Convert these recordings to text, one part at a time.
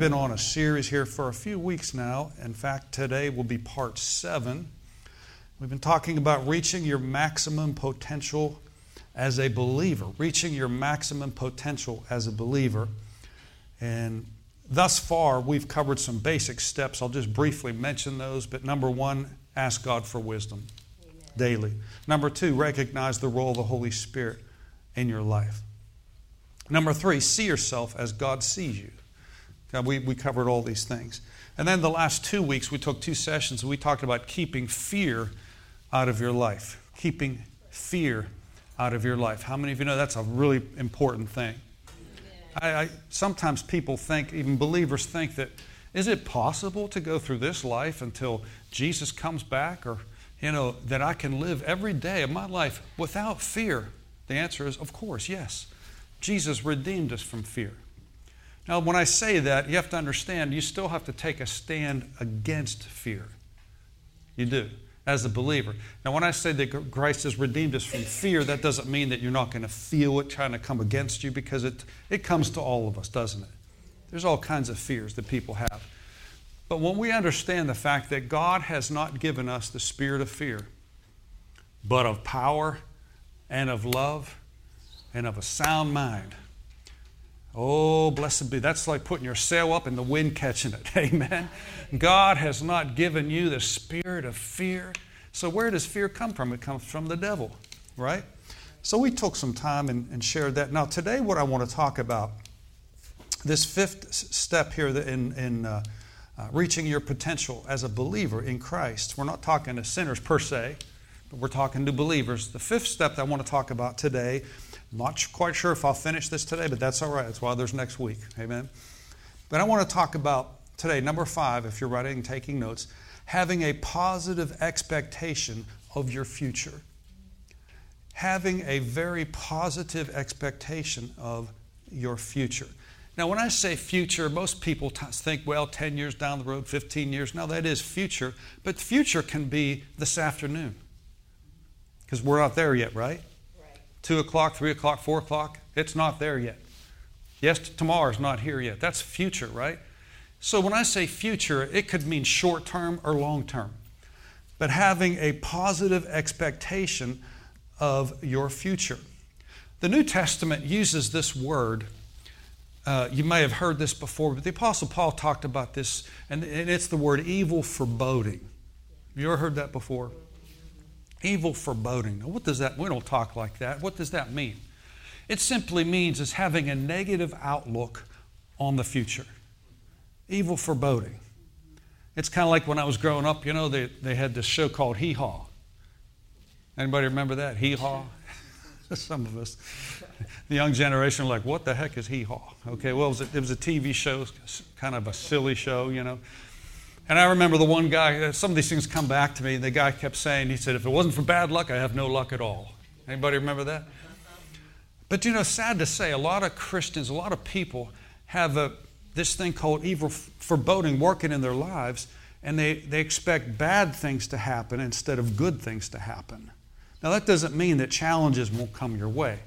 been on a series here for a few weeks now. In fact, today will be part seven. We've been talking about reaching your maximum potential as a believer, reaching your maximum potential as a believer. And thus far, we've covered some basic steps. I'll just briefly mention those. But number one, ask God for wisdom Amen. daily. Number two, recognize the role of the Holy Spirit in your life. Number three, see yourself as God sees you. God, we, we covered all these things. And then the last two weeks, we took two sessions and we talked about keeping fear out of your life. Keeping fear out of your life. How many of you know that's a really important thing? I, I, sometimes people think, even believers think that, is it possible to go through this life until Jesus comes back? Or, you know, that I can live every day of my life without fear? The answer is, of course, yes. Jesus redeemed us from fear. Now, when I say that, you have to understand you still have to take a stand against fear. You do, as a believer. Now, when I say that Christ has redeemed us from fear, that doesn't mean that you're not going to feel it trying to come against you because it, it comes to all of us, doesn't it? There's all kinds of fears that people have. But when we understand the fact that God has not given us the spirit of fear, but of power and of love and of a sound mind. Oh, blessed be. That's like putting your sail up and the wind catching it. Amen. God has not given you the spirit of fear. So, where does fear come from? It comes from the devil, right? So, we took some time and, and shared that. Now, today, what I want to talk about, this fifth step here in, in uh, uh, reaching your potential as a believer in Christ. We're not talking to sinners per se, but we're talking to believers. The fifth step that I want to talk about today not quite sure if I'll finish this today, but that's all right. That's why there's next week. Amen. But I want to talk about today, number five, if you're writing and taking notes, having a positive expectation of your future. Having a very positive expectation of your future. Now, when I say future, most people t- think, well, 10 years down the road, 15 years. Now, that is future. But future can be this afternoon. Because we're not there yet, right? 2 o'clock, 3 o'clock, 4 o'clock. It's not there yet. Yes, tomorrow's not here yet. That's future, right? So when I say future, it could mean short term or long term. But having a positive expectation of your future. The New Testament uses this word. Uh, you may have heard this before, but the Apostle Paul talked about this, and it's the word evil foreboding. Have you ever heard that before? Evil foreboding. Now, what does that? We don't talk like that. What does that mean? It simply means is having a negative outlook on the future. Evil foreboding. It's kind of like when I was growing up, you know, they, they had this show called Hee Haw. Anybody remember that? Hee Haw? Some of us. The young generation are like, what the heck is Hee Haw? Okay, well, it was, a, it was a TV show, kind of a silly show, you know. And I remember the one guy, uh, some of these things come back to me, and the guy kept saying, he said, if it wasn't for bad luck, I have no luck at all. Anybody remember that? But you know, sad to say, a lot of Christians, a lot of people have a, this thing called evil foreboding working in their lives, and they, they expect bad things to happen instead of good things to happen. Now, that doesn't mean that challenges won't come your way.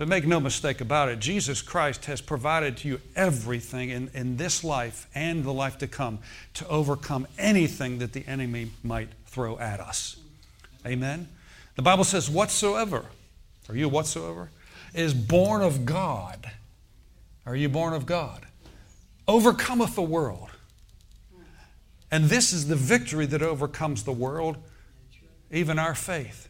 But make no mistake about it, Jesus Christ has provided to you everything in, in this life and the life to come to overcome anything that the enemy might throw at us. Amen? The Bible says, whatsoever, are you whatsoever, is born of God. Are you born of God? Overcometh the world. And this is the victory that overcomes the world, even our faith.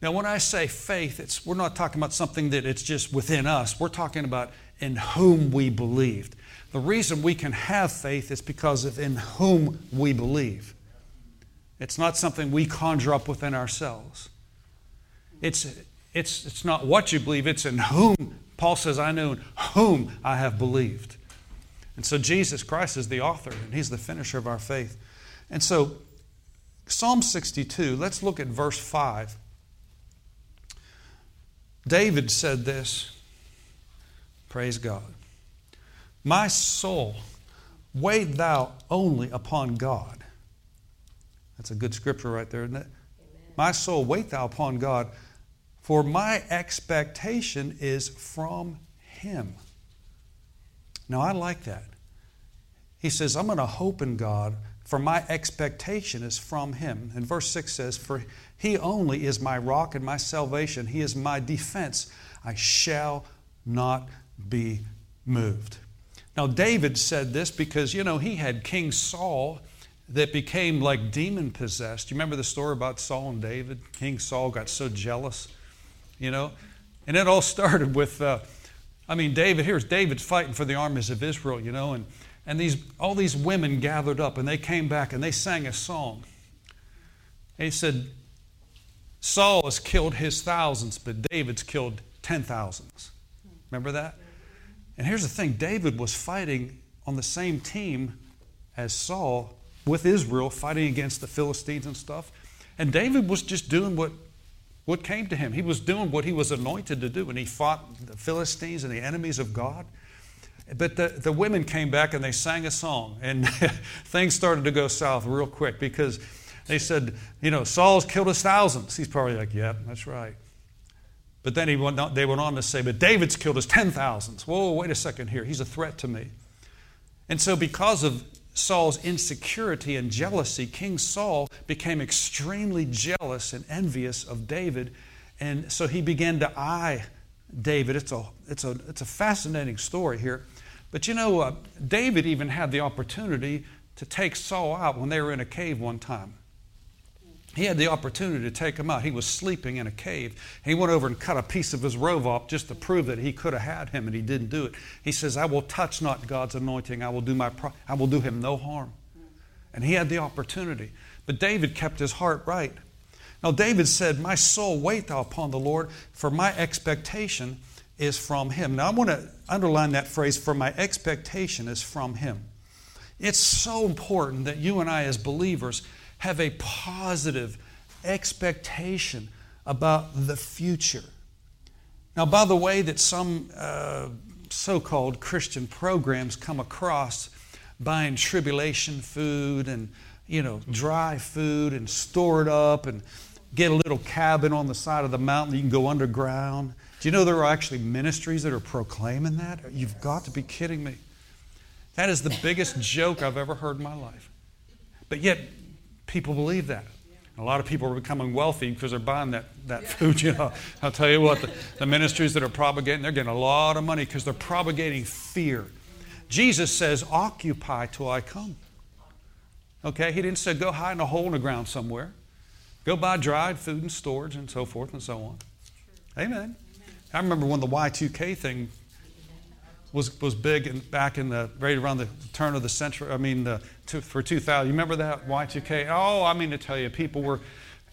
Now, when I say faith, it's, we're not talking about something that it's just within us. We're talking about in whom we believed. The reason we can have faith is because of in whom we believe. It's not something we conjure up within ourselves. It's, it's, it's not what you believe, it's in whom. Paul says, I know in whom I have believed. And so Jesus Christ is the author and he's the finisher of our faith. And so, Psalm 62, let's look at verse 5. David said this Praise God. My soul, wait thou only upon God. That's a good scripture right there, isn't it? Amen. My soul, wait thou upon God, for my expectation is from Him. Now, I like that. he says, I'm going to hope in God, for my expectation is from him. And verse 6 says, For he only is my rock and my salvation, he is my defense. I shall not be moved. Now, David said this because, you know, he had King Saul that became like demon possessed. You remember the story about Saul and David? King Saul got so jealous, you know? And it all started with, uh, I mean, David, here's David fighting for the armies of Israel, you know, and, and these, all these women gathered up and they came back and they sang a song. They said, Saul has killed his thousands, but David's killed ten thousands. Remember that? And here's the thing David was fighting on the same team as Saul with Israel, fighting against the Philistines and stuff. And David was just doing what, what came to him. He was doing what he was anointed to do, and he fought the Philistines and the enemies of God. But the, the women came back and they sang a song, and things started to go south real quick because they said, you know, Saul's killed his thousands. He's probably like, yep, yeah, that's right. But then he went on, they went on to say, but David's killed his ten thousands. Whoa, wait a second here. He's a threat to me. And so, because of Saul's insecurity and jealousy, King Saul became extremely jealous and envious of David. And so he began to eye David. It's a, it's a, it's a fascinating story here. But you know, uh, David even had the opportunity to take Saul out when they were in a cave one time. He had the opportunity to take him out. He was sleeping in a cave. He went over and cut a piece of his robe off just to prove that he could have had him, and he didn't do it. He says, "I will touch not God's anointing. I will do my. Pro- I will do him no harm." And he had the opportunity, but David kept his heart right. Now David said, "My soul wait thou upon the Lord, for my expectation is from Him." Now I want to underline that phrase: "For my expectation is from Him." It's so important that you and I, as believers, have a positive expectation about the future. Now, by the way, that some uh, so called Christian programs come across buying tribulation food and, you know, dry food and store it up and get a little cabin on the side of the mountain you can go underground. Do you know there are actually ministries that are proclaiming that? You've got to be kidding me. That is the biggest joke I've ever heard in my life. But yet, people believe that. A lot of people are becoming wealthy because they're buying that, that food. You know, I'll tell you what, the, the ministries that are propagating, they're getting a lot of money because they're propagating fear. Jesus says, "Occupy till I come." Okay, he didn't say go hide in a hole in the ground somewhere. Go buy dried food and storage and so forth and so on. Amen. I remember when the Y2K thing was, was big and back in the right around the turn of the century. I mean, the, to, for 2000. You remember that Y2K? Oh, I mean to tell you, people were.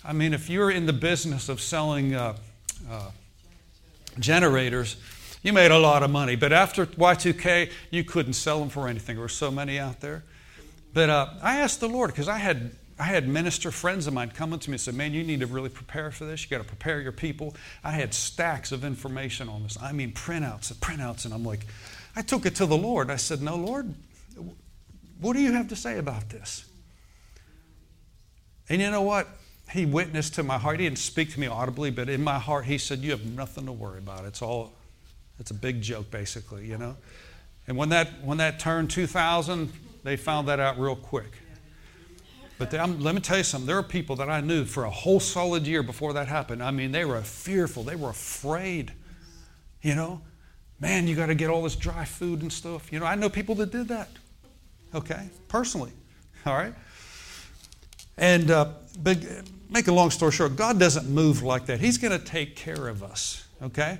I mean, if you're in the business of selling uh, uh, generators, you made a lot of money. But after Y2K, you couldn't sell them for anything. There were so many out there. But uh, I asked the Lord because I had I had minister friends of mine coming to me and said, Man, you need to really prepare for this. You got to prepare your people. I had stacks of information on this. I mean, printouts and printouts. And I'm like, I took it to the Lord. I said, No, Lord, what do you have to say about this? And you know what? He witnessed to my heart. He didn't speak to me audibly, but in my heart, he said, You have nothing to worry about. It's all, it's a big joke, basically, you know? And when that, when that turned 2000, they found that out real quick. But they, let me tell you something. There are people that I knew for a whole solid year before that happened. I mean, they were fearful. They were afraid. You know, man, you got to get all this dry food and stuff. You know, I know people that did that. Okay, personally. All right. And uh, but make a long story short, God doesn't move like that. He's going to take care of us. Okay.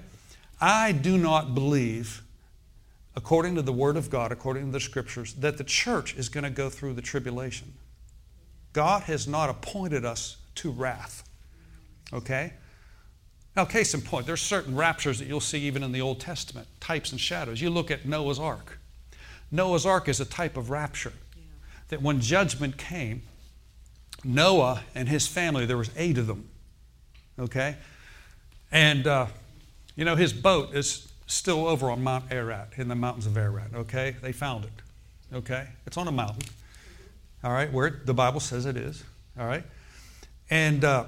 I do not believe, according to the Word of God, according to the Scriptures, that the church is going to go through the tribulation. God has not appointed us to wrath. Okay? Now, case in point, there's certain raptures that you'll see even in the Old Testament, types and shadows. You look at Noah's Ark. Noah's Ark is a type of rapture. That when judgment came, Noah and his family, there was eight of them. Okay? And, uh, you know, his boat is still over on Mount Ararat, in the mountains of Ararat. Okay? They found it. Okay? It's on a mountain all right, where the Bible says it is, all right? And, uh,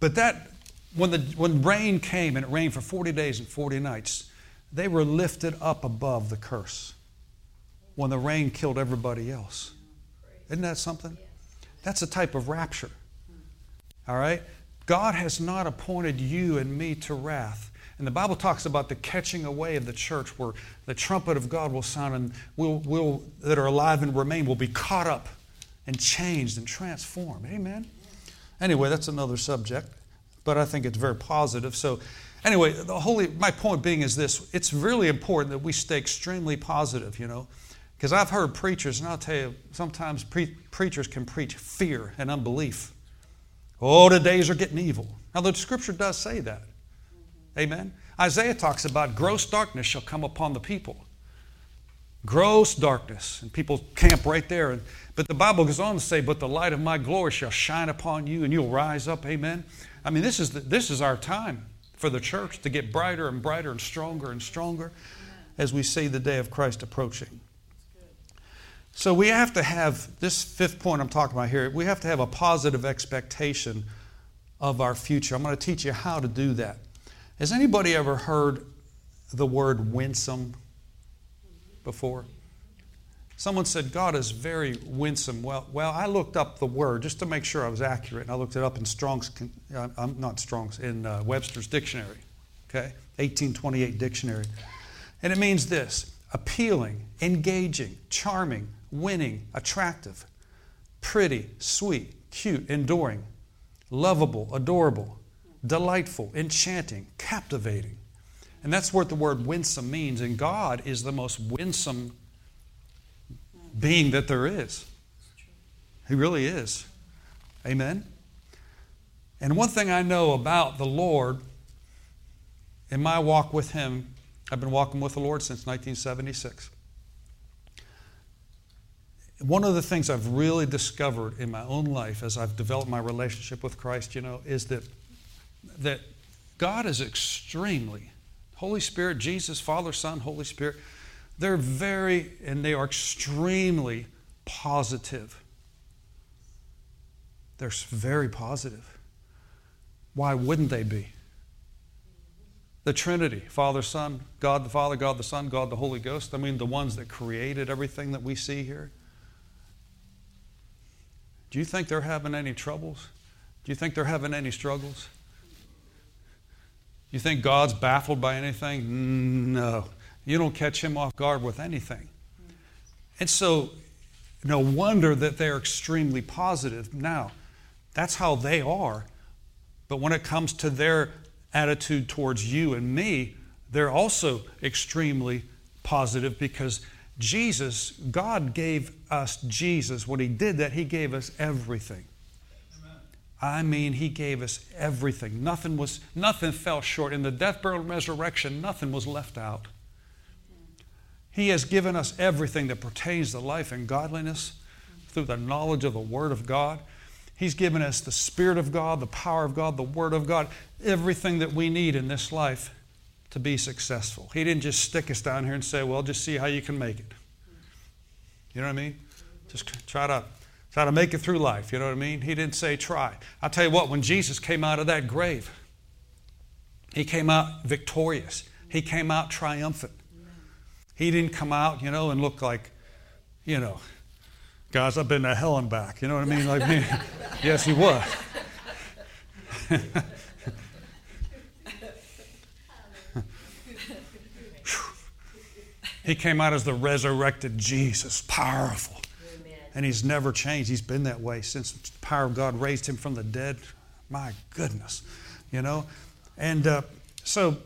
but that, when, the, when rain came and it rained for 40 days and 40 nights, they were lifted up above the curse. when the rain killed everybody else. Isn't that something? That's a type of rapture. All right? God has not appointed you and me to wrath. And the Bible talks about the catching away of the church where the trumpet of God will sound and we'll, we'll, that are alive and remain will be caught up and changed and transformed. Amen? Anyway, that's another subject, but I think it's very positive. So, anyway, the holy, my point being is this it's really important that we stay extremely positive, you know. Because I've heard preachers, and I'll tell you, sometimes pre- preachers can preach fear and unbelief. Oh, the days are getting evil. Now, the scripture does say that. Amen. Isaiah talks about gross darkness shall come upon the people. Gross darkness. And people camp right there. But the Bible goes on to say, But the light of my glory shall shine upon you, and you'll rise up. Amen. I mean, this is, the, this is our time for the church to get brighter and brighter and stronger and stronger as we see the day of Christ approaching. So we have to have this fifth point I'm talking about here, we have to have a positive expectation of our future. I'm going to teach you how to do that. Has anybody ever heard the word winsome before? Someone said God is very winsome. Well, well, I looked up the word just to make sure I was accurate, and I looked it up in Strong's, uh, I'm not Strong's, in uh, Webster's dictionary, okay, 1828 dictionary, and it means this: appealing, engaging, charming, winning, attractive, pretty, sweet, cute, enduring, lovable, adorable, delightful, enchanting, captivating. And that's what the word winsome means. And God is the most winsome being that there is. He really is. Amen. And one thing I know about the Lord in my walk with Him, I've been walking with the Lord since 1976 one of the things I've really discovered in my own life as I've developed my relationship with Christ, you know, is that that God is extremely Holy Spirit, Jesus, Father, Son, Holy Spirit, they're very and they are extremely positive. They're very positive. Why wouldn't they be? The Trinity, Father, Son, God the Father, God the Son, God the Holy Ghost. I mean, the ones that created everything that we see here. Do you think they're having any troubles? Do you think they're having any struggles? You think God's baffled by anything? No. You don't catch him off guard with anything. And so, no wonder that they're extremely positive. Now, that's how they are. But when it comes to their attitude towards you and me, they're also extremely positive because Jesus, God gave us Jesus. When He did that, He gave us everything. I mean, He gave us everything. Nothing was, nothing fell short. In the death, burial, and resurrection, nothing was left out. He has given us everything that pertains to life and godliness through the knowledge of the Word of God. He's given us the Spirit of God, the power of God, the Word of God, everything that we need in this life to be successful. He didn't just stick us down here and say, well, just see how you can make it. You know what I mean? Just try to try to make it through life. You know what I mean? He didn't say try. I'll tell you what, when Jesus came out of that grave, he came out victorious. He came out triumphant. He didn't come out, you know, and look like, you know, guys, I've been to hell and back. You know what I mean? Like me. yes, he was. He came out as the resurrected Jesus, powerful. And he's never changed. He's been that way since the power of God raised him from the dead. My goodness, you know? And uh, so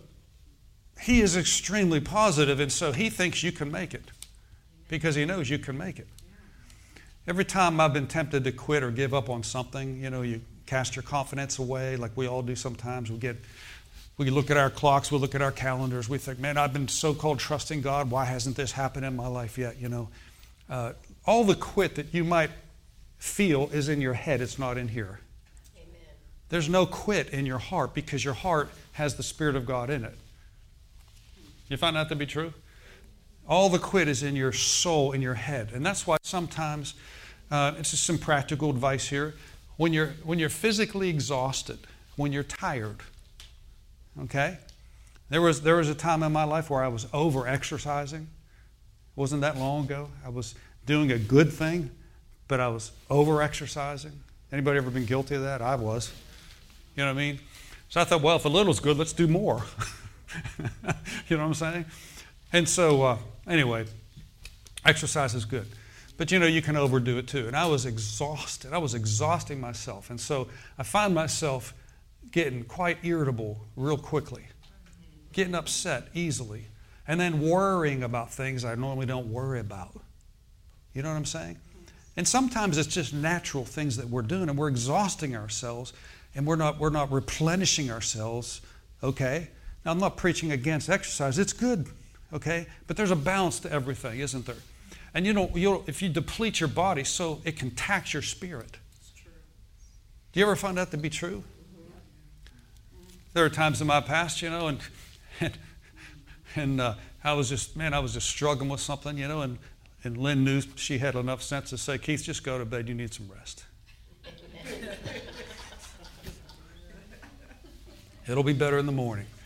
he is extremely positive, and so he thinks you can make it because he knows you can make it. Every time I've been tempted to quit or give up on something, you know, you cast your confidence away like we all do sometimes. We get we look at our clocks, we look at our calendars, we think, man, I've been so called trusting God. Why hasn't this happened in my life yet? You know, uh, all the quit that you might feel is in your head, it's not in here. Amen. There's no quit in your heart because your heart has the Spirit of God in it. You find that to be true? All the quit is in your soul, in your head. And that's why sometimes, uh, it's just some practical advice here. When you're, when you're physically exhausted, when you're tired, Okay? There was, there was a time in my life where I was over exercising. Wasn't that long ago? I was doing a good thing, but I was over exercising. Anybody ever been guilty of that? I was. You know what I mean? So I thought, well, if a little's good, let's do more. you know what I'm saying? And so, uh, anyway, exercise is good. But you know, you can overdo it too. And I was exhausted. I was exhausting myself. And so I find myself getting quite irritable real quickly, getting upset easily, and then worrying about things I normally don't worry about. You know what I'm saying? And sometimes it's just natural things that we're doing, and we're exhausting ourselves, and we're not, we're not replenishing ourselves, okay? Now, I'm not preaching against exercise, it's good, okay? But there's a balance to everything, isn't there? And you know, you'll, if you deplete your body, so it can tax your spirit. Do you ever find that to be true? There are times in my past, you know, and and, and uh, I was just man, I was just struggling with something, you know, and and Lynn knew she had enough sense to say, Keith, just go to bed. You need some rest. It'll be better in the morning.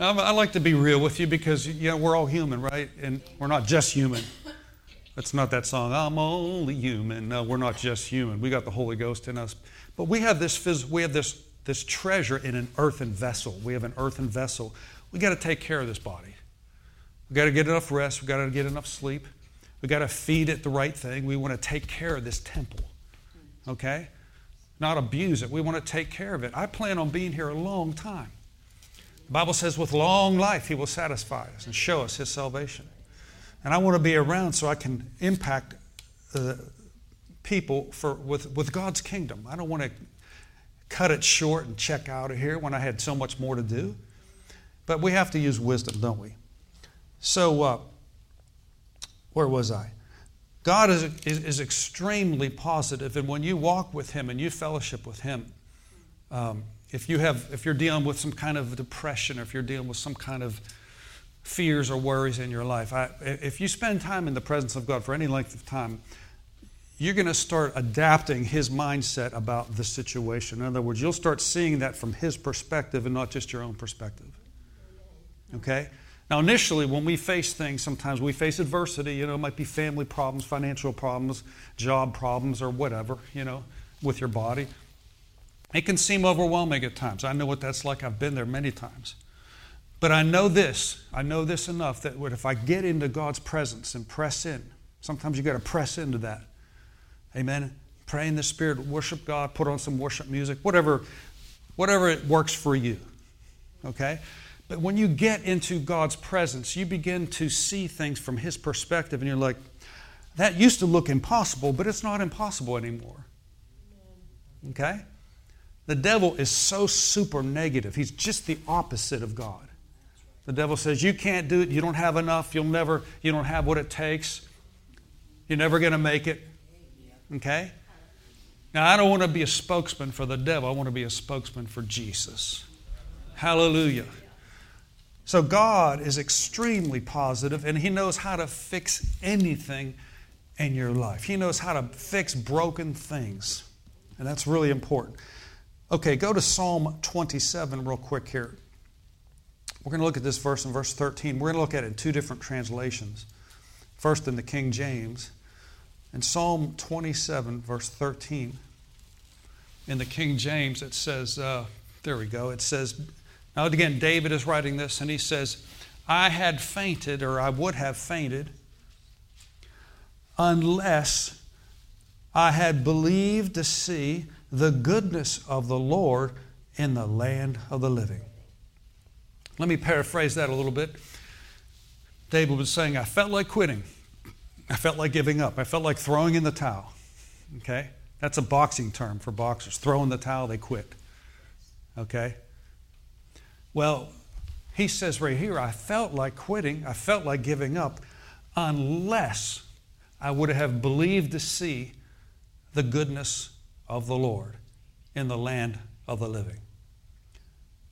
I like to be real with you because you know we're all human, right? And we're not just human. That's not that song. I'm only human. No, we're not just human. We got the Holy Ghost in us, but we have this phys- we have this this treasure in an earthen vessel. We have an earthen vessel. We got to take care of this body. We got to get enough rest. We've got to get enough sleep. We've got to feed it the right thing. We want to take care of this temple. Okay, not abuse it. We want to take care of it. I plan on being here a long time. The Bible says, with long life, He will satisfy us and show us His salvation. And I want to be around so I can impact uh, people for, with, with God's kingdom. I don't want to cut it short and check out of here when I had so much more to do. But we have to use wisdom, don't we? So, uh, where was I? God is, is, is, extremely positive, and when you walk with Him and you fellowship with Him, um, if you have if you're dealing with some kind of depression or if you're dealing with some kind of fears or worries in your life I, if you spend time in the presence of god for any length of time you're going to start adapting his mindset about the situation. In other words you'll start seeing that from his perspective and not just your own perspective. Okay now initially when we face things sometimes we face adversity you know it might be family problems financial problems job problems or whatever you know with your body it can seem overwhelming at times. I know what that's like. I've been there many times. But I know this. I know this enough that if I get into God's presence and press in, sometimes you got to press into that. Amen. Pray in the Spirit, worship God, put on some worship music, whatever, whatever it works for you. Okay? But when you get into God's presence, you begin to see things from His perspective, and you're like, that used to look impossible, but it's not impossible anymore. Okay? The devil is so super negative. He's just the opposite of God. The devil says, You can't do it. You don't have enough. You'll never, you don't have what it takes. You're never going to make it. Okay? Now, I don't want to be a spokesman for the devil. I want to be a spokesman for Jesus. Hallelujah. So, God is extremely positive, and He knows how to fix anything in your life. He knows how to fix broken things. And that's really important. Okay, go to Psalm 27 real quick here. We're going to look at this verse in verse 13. We're going to look at it in two different translations. First in the King James. In Psalm 27, verse 13, in the King James, it says, uh, there we go, it says, now again, David is writing this, and he says, I had fainted, or I would have fainted, unless I had believed to see the goodness of the Lord in the land of the living. Let me paraphrase that a little bit. David was saying, I felt like quitting. I felt like giving up. I felt like throwing in the towel. Okay? That's a boxing term for boxers. Throw in the towel, they quit. Okay? Well, he says right here, I felt like quitting. I felt like giving up unless I would have believed to see the goodness of the Lord in the land of the living.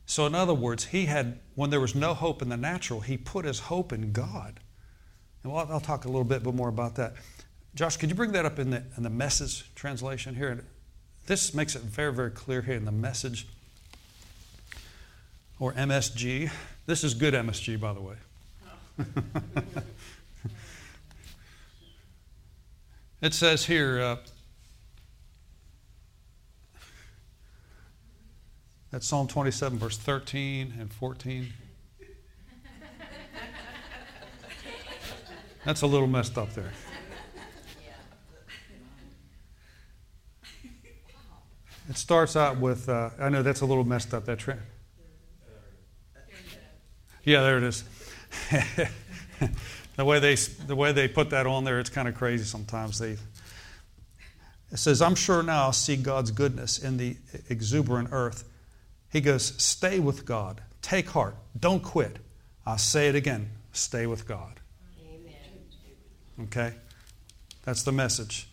So, in other words, he had, when there was no hope in the natural, he put his hope in God. And I'll, I'll talk a little bit more about that. Josh, could you bring that up in the, in the message translation here? This makes it very, very clear here in the message or MSG. This is good MSG, by the way. it says here, uh, that's Psalm 27, verse 13 and 14. That's a little messed up there. It starts out with, uh, I know that's a little messed up, that trend. Yeah, there it is. the way they the way they put that on there, it's kind of crazy sometimes. They it says, "I'm sure now I'll see God's goodness in the exuberant earth." He goes, "Stay with God. Take heart. Don't quit." I'll say it again. Stay with God. Amen. Okay, that's the message.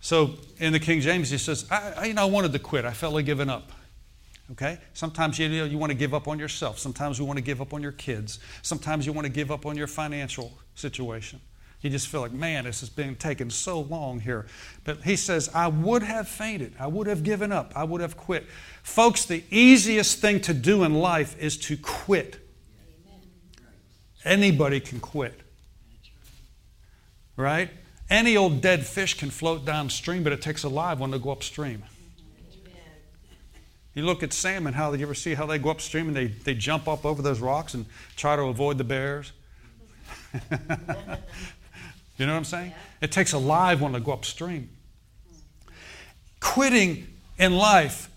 So in the King James, he says, I, I, you know, I wanted to quit. I felt like giving up. Okay? Sometimes you, know, you want to give up on yourself. Sometimes you want to give up on your kids. Sometimes you want to give up on your financial situation. You just feel like, man, this has been taking so long here. But he says, I would have fainted. I would have given up. I would have quit. Folks, the easiest thing to do in life is to quit. Anybody can quit. Right? Any old dead fish can float downstream, but it takes a live one to go upstream. You look at salmon, how you ever see how they go upstream and they, they jump up over those rocks and try to avoid the bears? you know what I'm saying? It takes a live one to go upstream. Quitting in life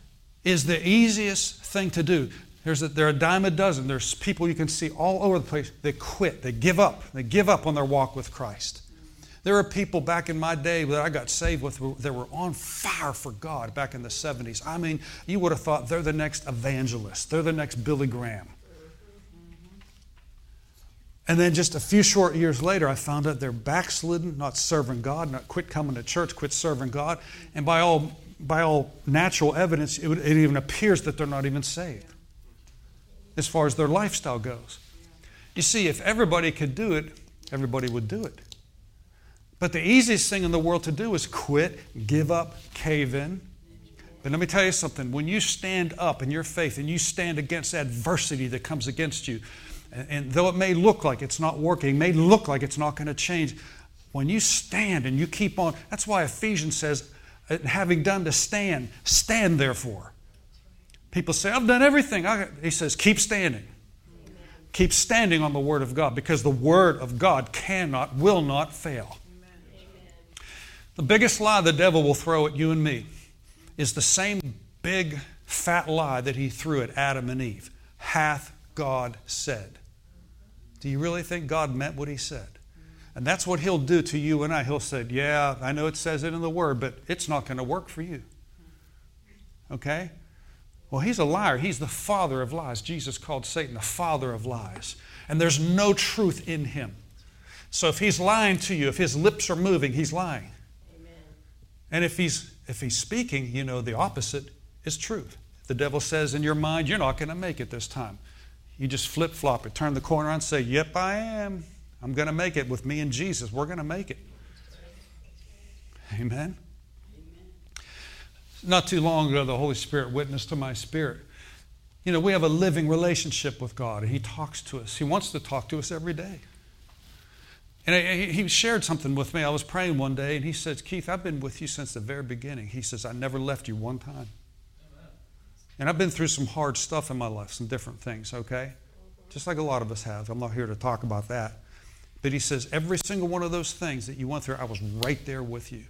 is the easiest thing to do. There's a, there are a dime a dozen. There's people you can see all over the place. They quit. They give up. They give up on their walk with Christ. There are people back in my day that I got saved with that were on fire for God back in the 70s. I mean, you would have thought they're the next evangelist, they're the next Billy Graham. And then just a few short years later, I found out they're backslidden, not serving God, not quit coming to church, quit serving God. And by all, by all natural evidence, it, it even appears that they're not even saved as far as their lifestyle goes. You see, if everybody could do it, everybody would do it. But the easiest thing in the world to do is quit, give up, cave in. But let me tell you something when you stand up in your faith and you stand against adversity that comes against you, and, and though it may look like it's not working, may look like it's not going to change, when you stand and you keep on, that's why Ephesians says, uh, having done to stand, stand therefore. People say, I've done everything. he says, keep standing. Keep standing on the Word of God because the Word of God cannot, will not fail. The biggest lie the devil will throw at you and me is the same big fat lie that he threw at Adam and Eve. Hath God said? Do you really think God meant what he said? And that's what he'll do to you and I. He'll say, Yeah, I know it says it in the Word, but it's not going to work for you. Okay? Well, he's a liar. He's the father of lies. Jesus called Satan the father of lies. And there's no truth in him. So if he's lying to you, if his lips are moving, he's lying. And if he's, if he's speaking, you know, the opposite is truth. The devil says in your mind, you're not going to make it this time. You just flip flop it, turn the corner and say, Yep, I am. I'm going to make it with me and Jesus. We're going to make it. Amen. Amen. Not too long ago, the Holy Spirit witnessed to my spirit. You know, we have a living relationship with God, and He talks to us. He wants to talk to us every day. And he shared something with me. I was praying one day, and he says, Keith, I've been with you since the very beginning. He says, I never left you one time. And I've been through some hard stuff in my life, some different things, okay? Just like a lot of us have. I'm not here to talk about that. But he says, every single one of those things that you went through, I was right there with you.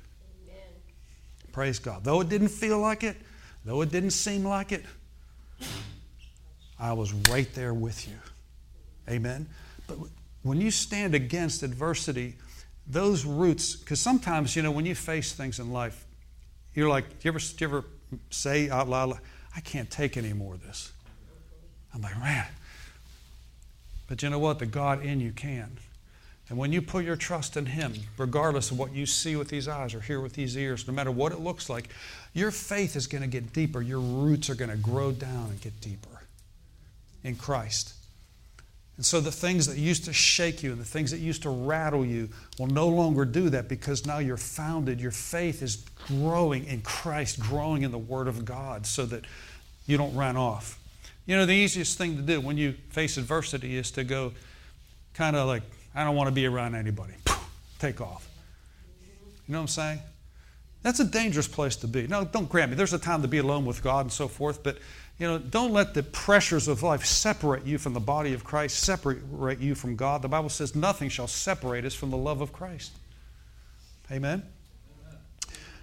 Amen. Praise God. Though it didn't feel like it, though it didn't seem like it, I was right there with you. Amen. But when you stand against adversity, those roots, because sometimes, you know, when you face things in life, you're like, do you ever, do you ever say out loud, I can't take any more of this? I'm like, man. But you know what? The God in you can. And when you put your trust in Him, regardless of what you see with these eyes or hear with these ears, no matter what it looks like, your faith is going to get deeper. Your roots are going to grow down and get deeper in Christ. And so the things that used to shake you and the things that used to rattle you will no longer do that because now you're founded. Your faith is growing in Christ, growing in the Word of God so that you don't run off. You know, the easiest thing to do when you face adversity is to go, kind of like, I don't want to be around anybody. Take off. You know what I'm saying? That's a dangerous place to be. No, don't grant me. There's a time to be alone with God and so forth, but you know, don't let the pressures of life separate you from the body of Christ, separate you from God. The Bible says nothing shall separate us from the love of Christ. Amen.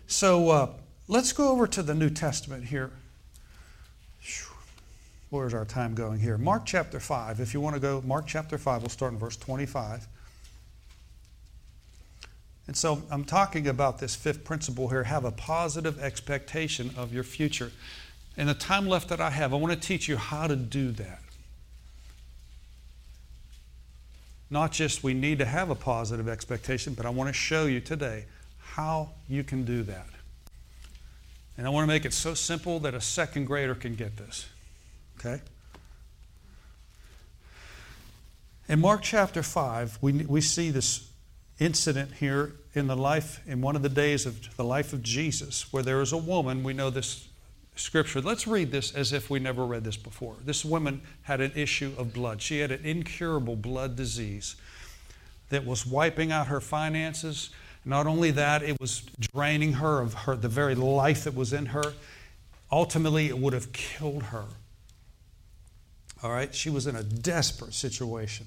So uh, let's go over to the New Testament here. Where's our time going here? Mark chapter 5. If you want to go, Mark chapter 5, we'll start in verse 25. And so I'm talking about this fifth principle here have a positive expectation of your future. In the time left that I have, I want to teach you how to do that. Not just we need to have a positive expectation, but I want to show you today how you can do that. And I want to make it so simple that a second grader can get this. Okay? In Mark chapter 5, we, we see this incident here in the life, in one of the days of the life of Jesus, where there is a woman, we know this scripture. Let's read this as if we never read this before. This woman had an issue of blood. She had an incurable blood disease that was wiping out her finances. Not only that, it was draining her of her the very life that was in her. Ultimately, it would have killed her. All right? She was in a desperate situation.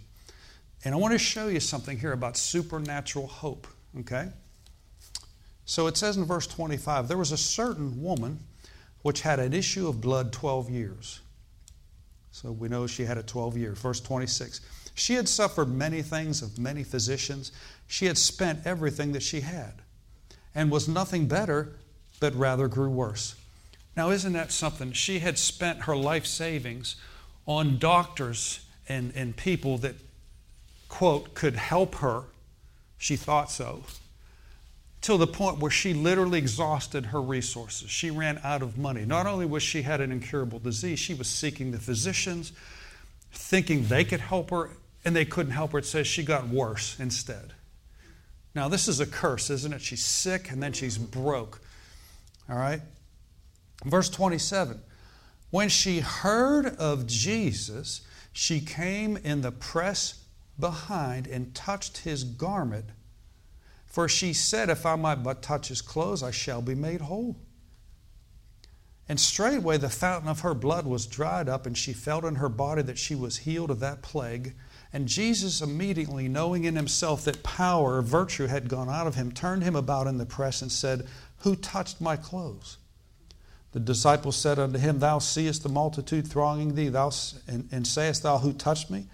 And I want to show you something here about supernatural hope, okay? So it says in verse 25 there was a certain woman which had an issue of blood 12 years. So we know she had it 12 years. Verse 26. She had suffered many things of many physicians. She had spent everything that she had and was nothing better, but rather grew worse. Now, isn't that something? She had spent her life savings on doctors and, and people that, quote, could help her. She thought so till the point where she literally exhausted her resources. She ran out of money. Not only was she had an incurable disease, she was seeking the physicians, thinking they could help her, and they couldn't help her. It says she got worse instead. Now, this is a curse, isn't it? She's sick and then she's broke. All right? Verse 27 When she heard of Jesus, she came in the press behind and touched his garment for she said, If I might but touch his clothes, I shall be made whole. And straightway the fountain of her blood was dried up, and she felt in her body that she was healed of that plague. And Jesus, immediately knowing in himself that power, virtue had gone out of him, turned him about in the press and said, Who touched my clothes? The disciples said unto him, Thou seest the multitude thronging thee, thou, and, and sayest thou, Who touched me?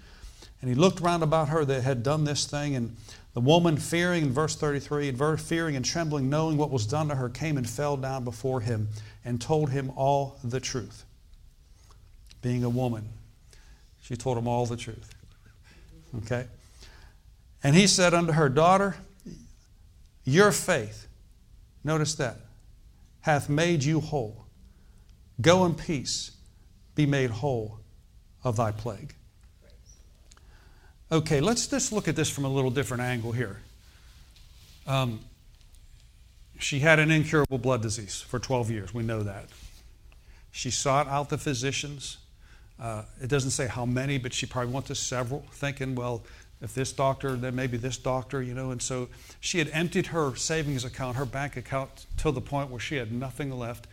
And he looked round about her that had done this thing, and the woman, fearing, in verse 33, fearing and trembling, knowing what was done to her, came and fell down before him and told him all the truth. Being a woman, she told him all the truth. Okay? And he said unto her, Daughter, your faith, notice that, hath made you whole. Go in peace, be made whole of thy plague. Okay, let's just look at this from a little different angle here. Um, she had an incurable blood disease for 12 years. We know that. She sought out the physicians. Uh, it doesn't say how many, but she probably went to several, thinking, well, if this doctor, then maybe this doctor, you know. And so she had emptied her savings account, her bank account, to the point where she had nothing left.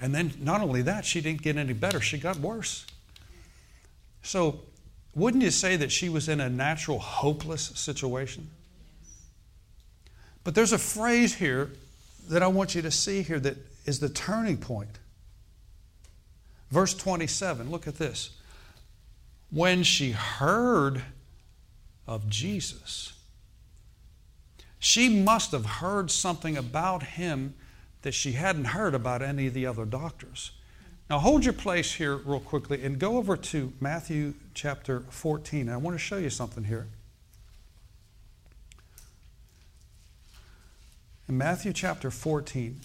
And then not only that, she didn't get any better, she got worse. So wouldn't you say that she was in a natural, hopeless situation? But there's a phrase here that I want you to see here that is the turning point. Verse 27, look at this. When she heard of Jesus, she must have heard something about him that she hadn't heard about any of the other doctors. Now, hold your place here real quickly and go over to Matthew chapter 14. I want to show you something here. In Matthew chapter 14,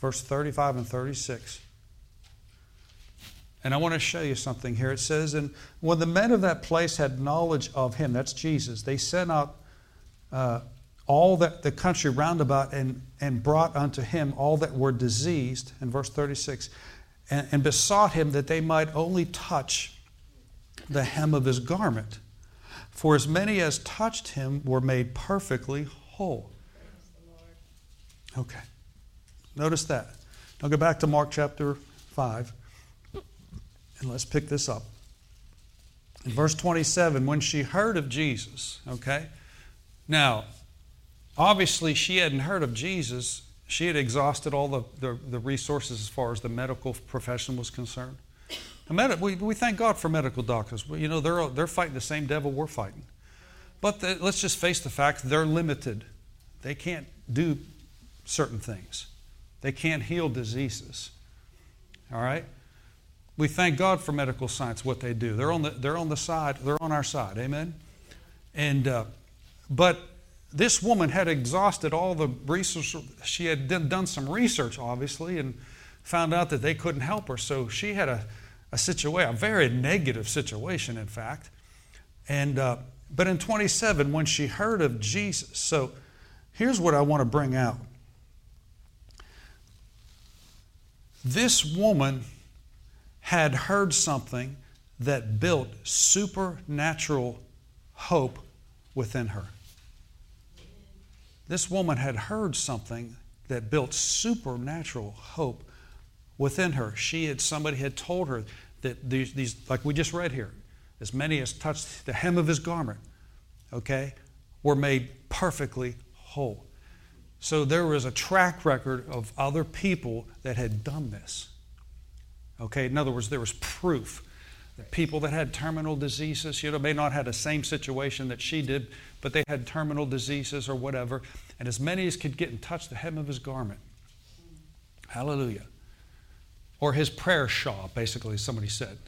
verse 35 and 36. And I want to show you something here. It says, And when the men of that place had knowledge of him, that's Jesus, they sent out uh, all that the country round about and, and brought unto him all that were diseased. In verse 36, and, and besought him that they might only touch the hem of his garment. For as many as touched him were made perfectly whole. Okay. Notice that. Now go back to Mark chapter 5, and let's pick this up. In verse 27, when she heard of Jesus, okay? Now, obviously, she hadn't heard of Jesus. She had exhausted all the, the, the resources as far as the medical profession was concerned. We, we thank God for medical doctors. You know, they're, they're fighting the same devil we're fighting. But the, let's just face the fact they're limited. They can't do certain things, they can't heal diseases. All right? We thank God for medical science, what they do. They're on the, they're on the side, they're on our side. Amen? And, uh, but this woman had exhausted all the research. She had done some research, obviously, and found out that they couldn't help her. So she had a, a situation, a very negative situation, in fact. And, uh, but in 27, when she heard of Jesus, so here's what I want to bring out. This woman had heard something that built supernatural hope within her. This woman had heard something that built supernatural hope within her. She had somebody had told her that these, these like we just read here, as many as touched the hem of his garment, okay, were made perfectly whole. So there was a track record of other people that had done this. Okay, in other words, there was proof that people that had terminal diseases, you know, may not have the same situation that she did, but they had terminal diseases or whatever, and as many as could get and touch the hem of his garment. Hallelujah. Or his prayer shawl, basically, somebody said.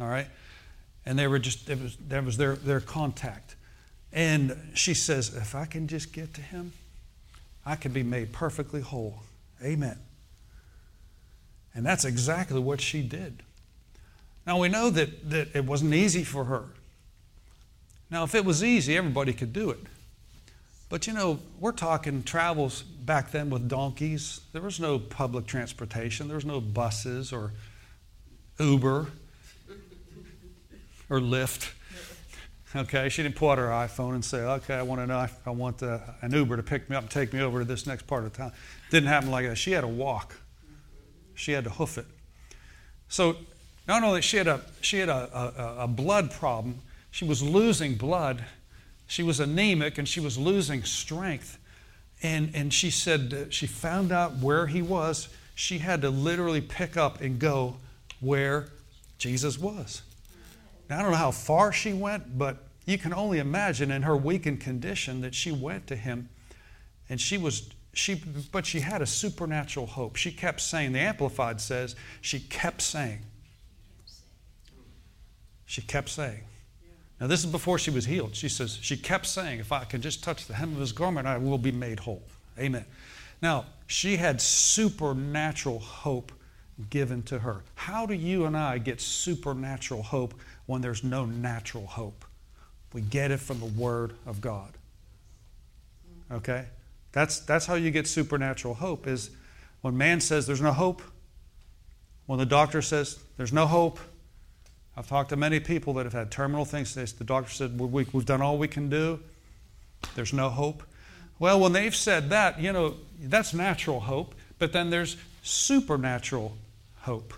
All right? And they were just, it was, that was their, their contact. And she says, if I can just get to him, I can be made perfectly whole. Amen. And that's exactly what she did. Now we know that, that it wasn't easy for her. Now, if it was easy, everybody could do it. But you know, we're talking travels back then with donkeys. There was no public transportation, there was no buses or Uber or Lyft. Okay, she didn't pull out her iPhone and say, "Okay, I want an I want uh, an Uber to pick me up and take me over to this next part of town." Didn't happen like that. She had to walk. She had to hoof it. So, not only she had a she had a, a, a blood problem, she was losing blood. She was anemic and she was losing strength. And, and she said she found out where he was. She had to literally pick up and go where Jesus was. Now, I don't know how far she went, but you can only imagine in her weakened condition that she went to him and she was she but she had a supernatural hope she kept saying the amplified says she kept saying she kept saying now, this is before she was healed. She says, she kept saying, If I can just touch the hem of his garment, I will be made whole. Amen. Now, she had supernatural hope given to her. How do you and I get supernatural hope when there's no natural hope? We get it from the Word of God. Okay? That's, that's how you get supernatural hope is when man says there's no hope, when the doctor says there's no hope, I've talked to many people that have had terminal things. The doctor said, we, have done all we can do. There's no hope. Well, when they've said that, you know, that's natural hope, but then there's supernatural hope.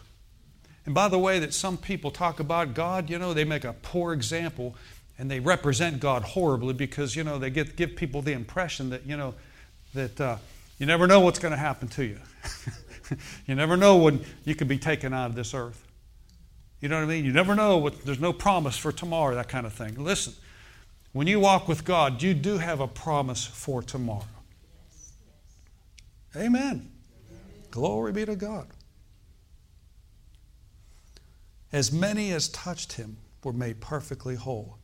And by the way, that some people talk about God, you know, they make a poor example and they represent God horribly because, you know, they get, give people the impression that, you know, that uh, you never know what's going to happen to you. you never know when you could be taken out of this earth. You know what I mean? You never know. What, there's no promise for tomorrow, that kind of thing. Listen, when you walk with God, you do have a promise for tomorrow. Amen. Amen. Glory be to God. As many as touched him were made perfectly whole.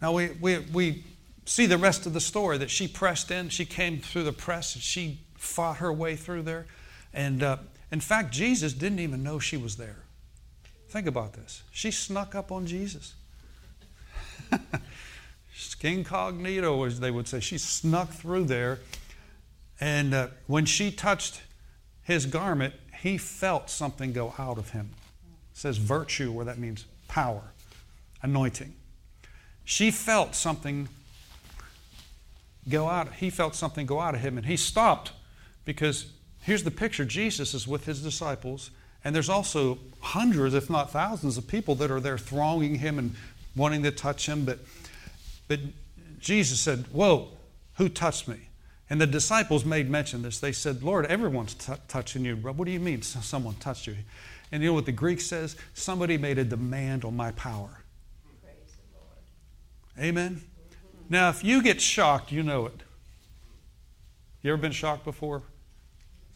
Now we, we, we see the rest of the story that she pressed in. She came through the press and she fought her way through there. And uh, in fact, Jesus didn't even know she was there. Think about this. She snuck up on Jesus. Incognito, as they would say. She snuck through there. And uh, when she touched his garment, he felt something go out of him. It says virtue, where that means power, anointing. she felt something go out. He felt something go out of him, and he stopped because here's the picture Jesus is with his disciples, and there's also hundreds, if not thousands, of people that are there thronging him and wanting to touch him. But, but Jesus said, Whoa, who touched me? And the disciples made mention this. They said, Lord, everyone's t- touching you. What do you mean someone touched you? And you know what the Greek says? Somebody made a demand on my power. Amen? Now, if you get shocked, you know it. You ever been shocked before?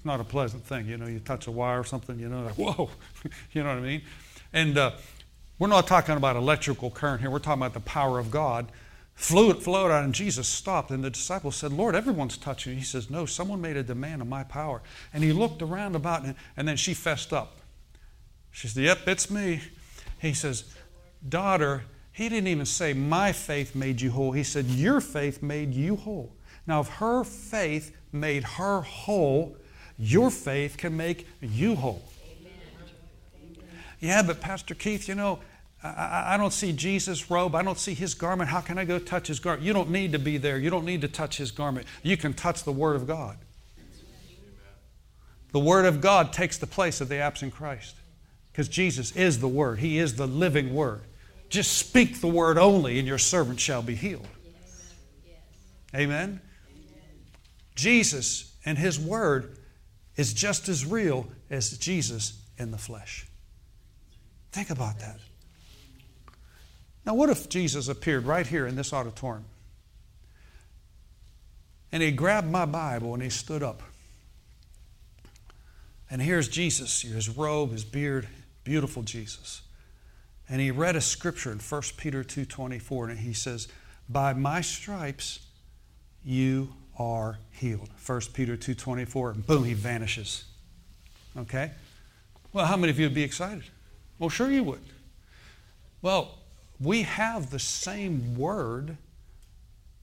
It's not a pleasant thing. You know, you touch a wire or something, you know, like, whoa. you know what I mean? And uh, we're not talking about electrical current here. We're talking about the power of God. Fluid flowed out, and Jesus stopped. And the disciples said, Lord, everyone's touching. He says, No, someone made a demand of my power. And he looked around about, and, and then she fessed up. She said, Yep, it's me. He says, Daughter, he didn't even say, My faith made you whole. He said, Your faith made you whole. Now, if her faith made her whole, your faith can make you whole. Yeah, but Pastor Keith, you know, I, I, don't see Jesus' robe. I don't see his garment. How can I go touch his garment? You don't need to be there. You don't need to touch his garment. You can touch the Word of God. The Word of God takes the place of the absent Christ because Jesus is the Word, He is the living Word. Just speak the word only, and your servant shall be healed. Amen? Jesus and his word is just as real as Jesus in the flesh. Think about that. Now, what if Jesus appeared right here in this auditorium? And he grabbed my Bible and he stood up. And here's Jesus, his robe, his beard, beautiful Jesus and he read a scripture in 1 Peter 2:24 and he says, "By my stripes you are healed." 1 Peter 2:24 boom, he vanishes. Okay? Well, how many of you would be excited? Well, sure you would. Well, we have the same word.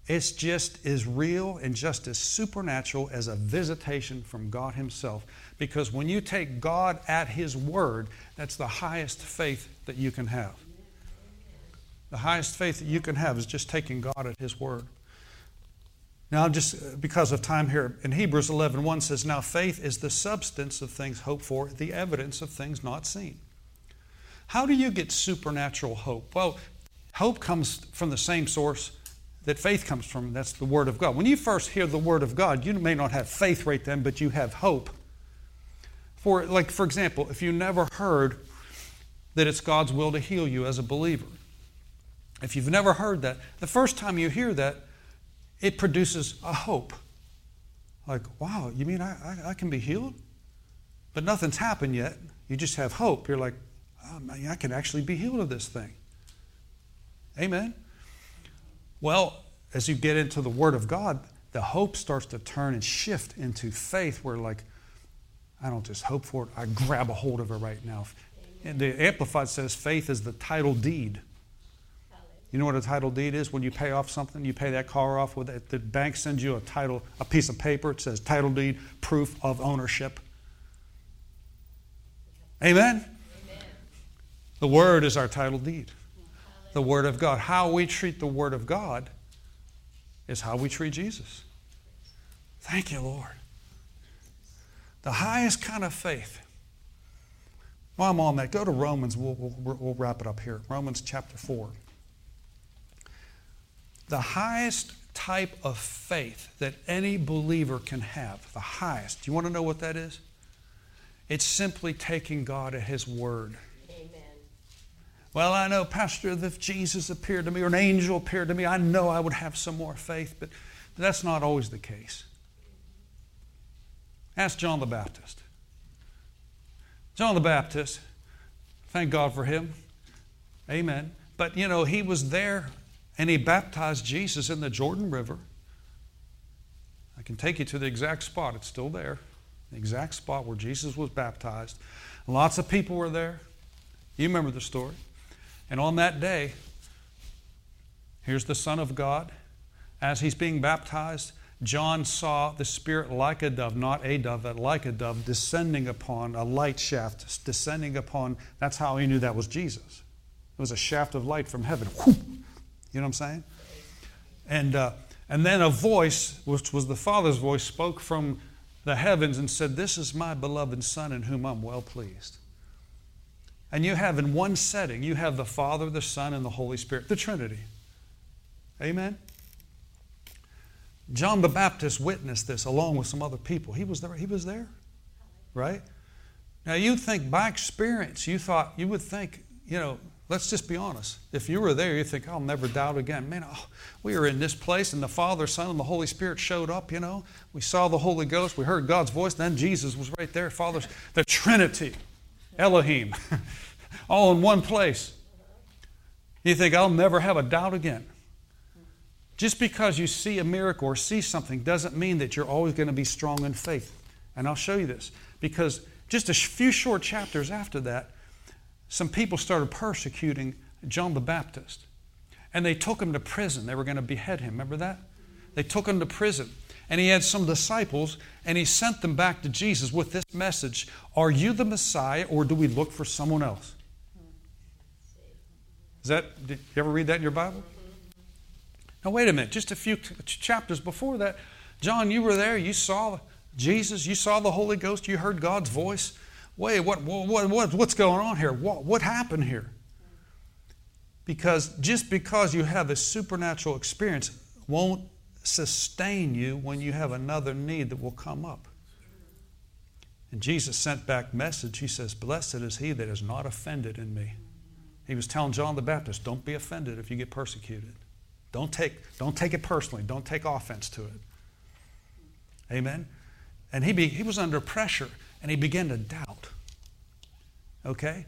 It's just as real and just as supernatural as a visitation from God Himself. Because when you take God at His word, that's the highest faith that you can have. The highest faith that you can have is just taking God at His word. Now, just uh, because of time here, in Hebrews 11 1 says, Now faith is the substance of things hoped for, the evidence of things not seen. How do you get supernatural hope? Well, hope comes from the same source that faith comes from. That's the Word of God. When you first hear the Word of God, you may not have faith right then, but you have hope. For, like, for example, if you never heard that it's God's will to heal you as a believer. If you've never heard that, the first time you hear that, it produces a hope. Like, wow, you mean I, I, I can be healed? But nothing's happened yet. You just have hope. You're like, oh, man, I can actually be healed of this thing. Amen. Well, as you get into the Word of God, the hope starts to turn and shift into faith where, like, I don't just hope for it, I grab a hold of it right now. And the Amplified says faith is the title deed. You know what a title deed is? When you pay off something, you pay that car off with it. The bank sends you a title, a piece of paper. It says title deed, proof of ownership. Amen? Amen. The Word is our title deed. The Word of God. How we treat the Word of God is how we treat Jesus. Thank you, Lord. The highest kind of faith while I'm on that, go to Romans. We'll, we'll, we'll wrap it up here. Romans chapter 4. The highest type of faith that any believer can have, the highest. Do you want to know what that is? It's simply taking God at His word. Amen. Well, I know, Pastor, if Jesus appeared to me or an angel appeared to me, I know I would have some more faith, but that's not always the case. Ask John the Baptist. John the Baptist, thank God for him. Amen. But you know, he was there and he baptized Jesus in the Jordan River. I can take you to the exact spot, it's still there. The exact spot where Jesus was baptized. Lots of people were there. You remember the story. And on that day, here's the Son of God. As he's being baptized, John saw the Spirit like a dove, not a dove, but like a dove, descending upon a light shaft, descending upon, that's how he knew that was Jesus. It was a shaft of light from heaven. You You know what I'm saying? And, uh, and then a voice, which was the Father's voice, spoke from the heavens and said, This is my beloved Son in whom I'm well pleased. And you have in one setting, you have the Father, the Son, and the Holy Spirit, the Trinity. Amen? John the Baptist witnessed this along with some other people. He was there, he was there, right? Now you think by experience, you thought, you would think, you know, let's just be honest. If you were there, you think, I'll never doubt again. Man, oh, we were in this place and the Father, Son, and the Holy Spirit showed up, you know. We saw the Holy Ghost, we heard God's voice, then Jesus was right there. Father, the Trinity. Elohim, all in one place. You think, I'll never have a doubt again. Just because you see a miracle or see something doesn't mean that you're always going to be strong in faith. And I'll show you this. Because just a few short chapters after that, some people started persecuting John the Baptist. And they took him to prison. They were going to behead him. Remember that? They took him to prison and he had some disciples and he sent them back to Jesus with this message Are you the Messiah or do we look for someone else? Is that, did you ever read that in your Bible? Now, wait a minute, just a few chapters before that, John, you were there, you saw Jesus, you saw the Holy Ghost, you heard God's voice. Wait, what, what, what, what's going on here? What, what happened here? Because just because you have a supernatural experience won't sustain you when you have another need that will come up. And Jesus sent back message. He says, Blessed is he that is not offended in me. He was telling John the Baptist, don't be offended if you get persecuted. Don't take, don't take it personally. Don't take offense to it. Amen? And he, be, he was under pressure and he began to doubt. Okay?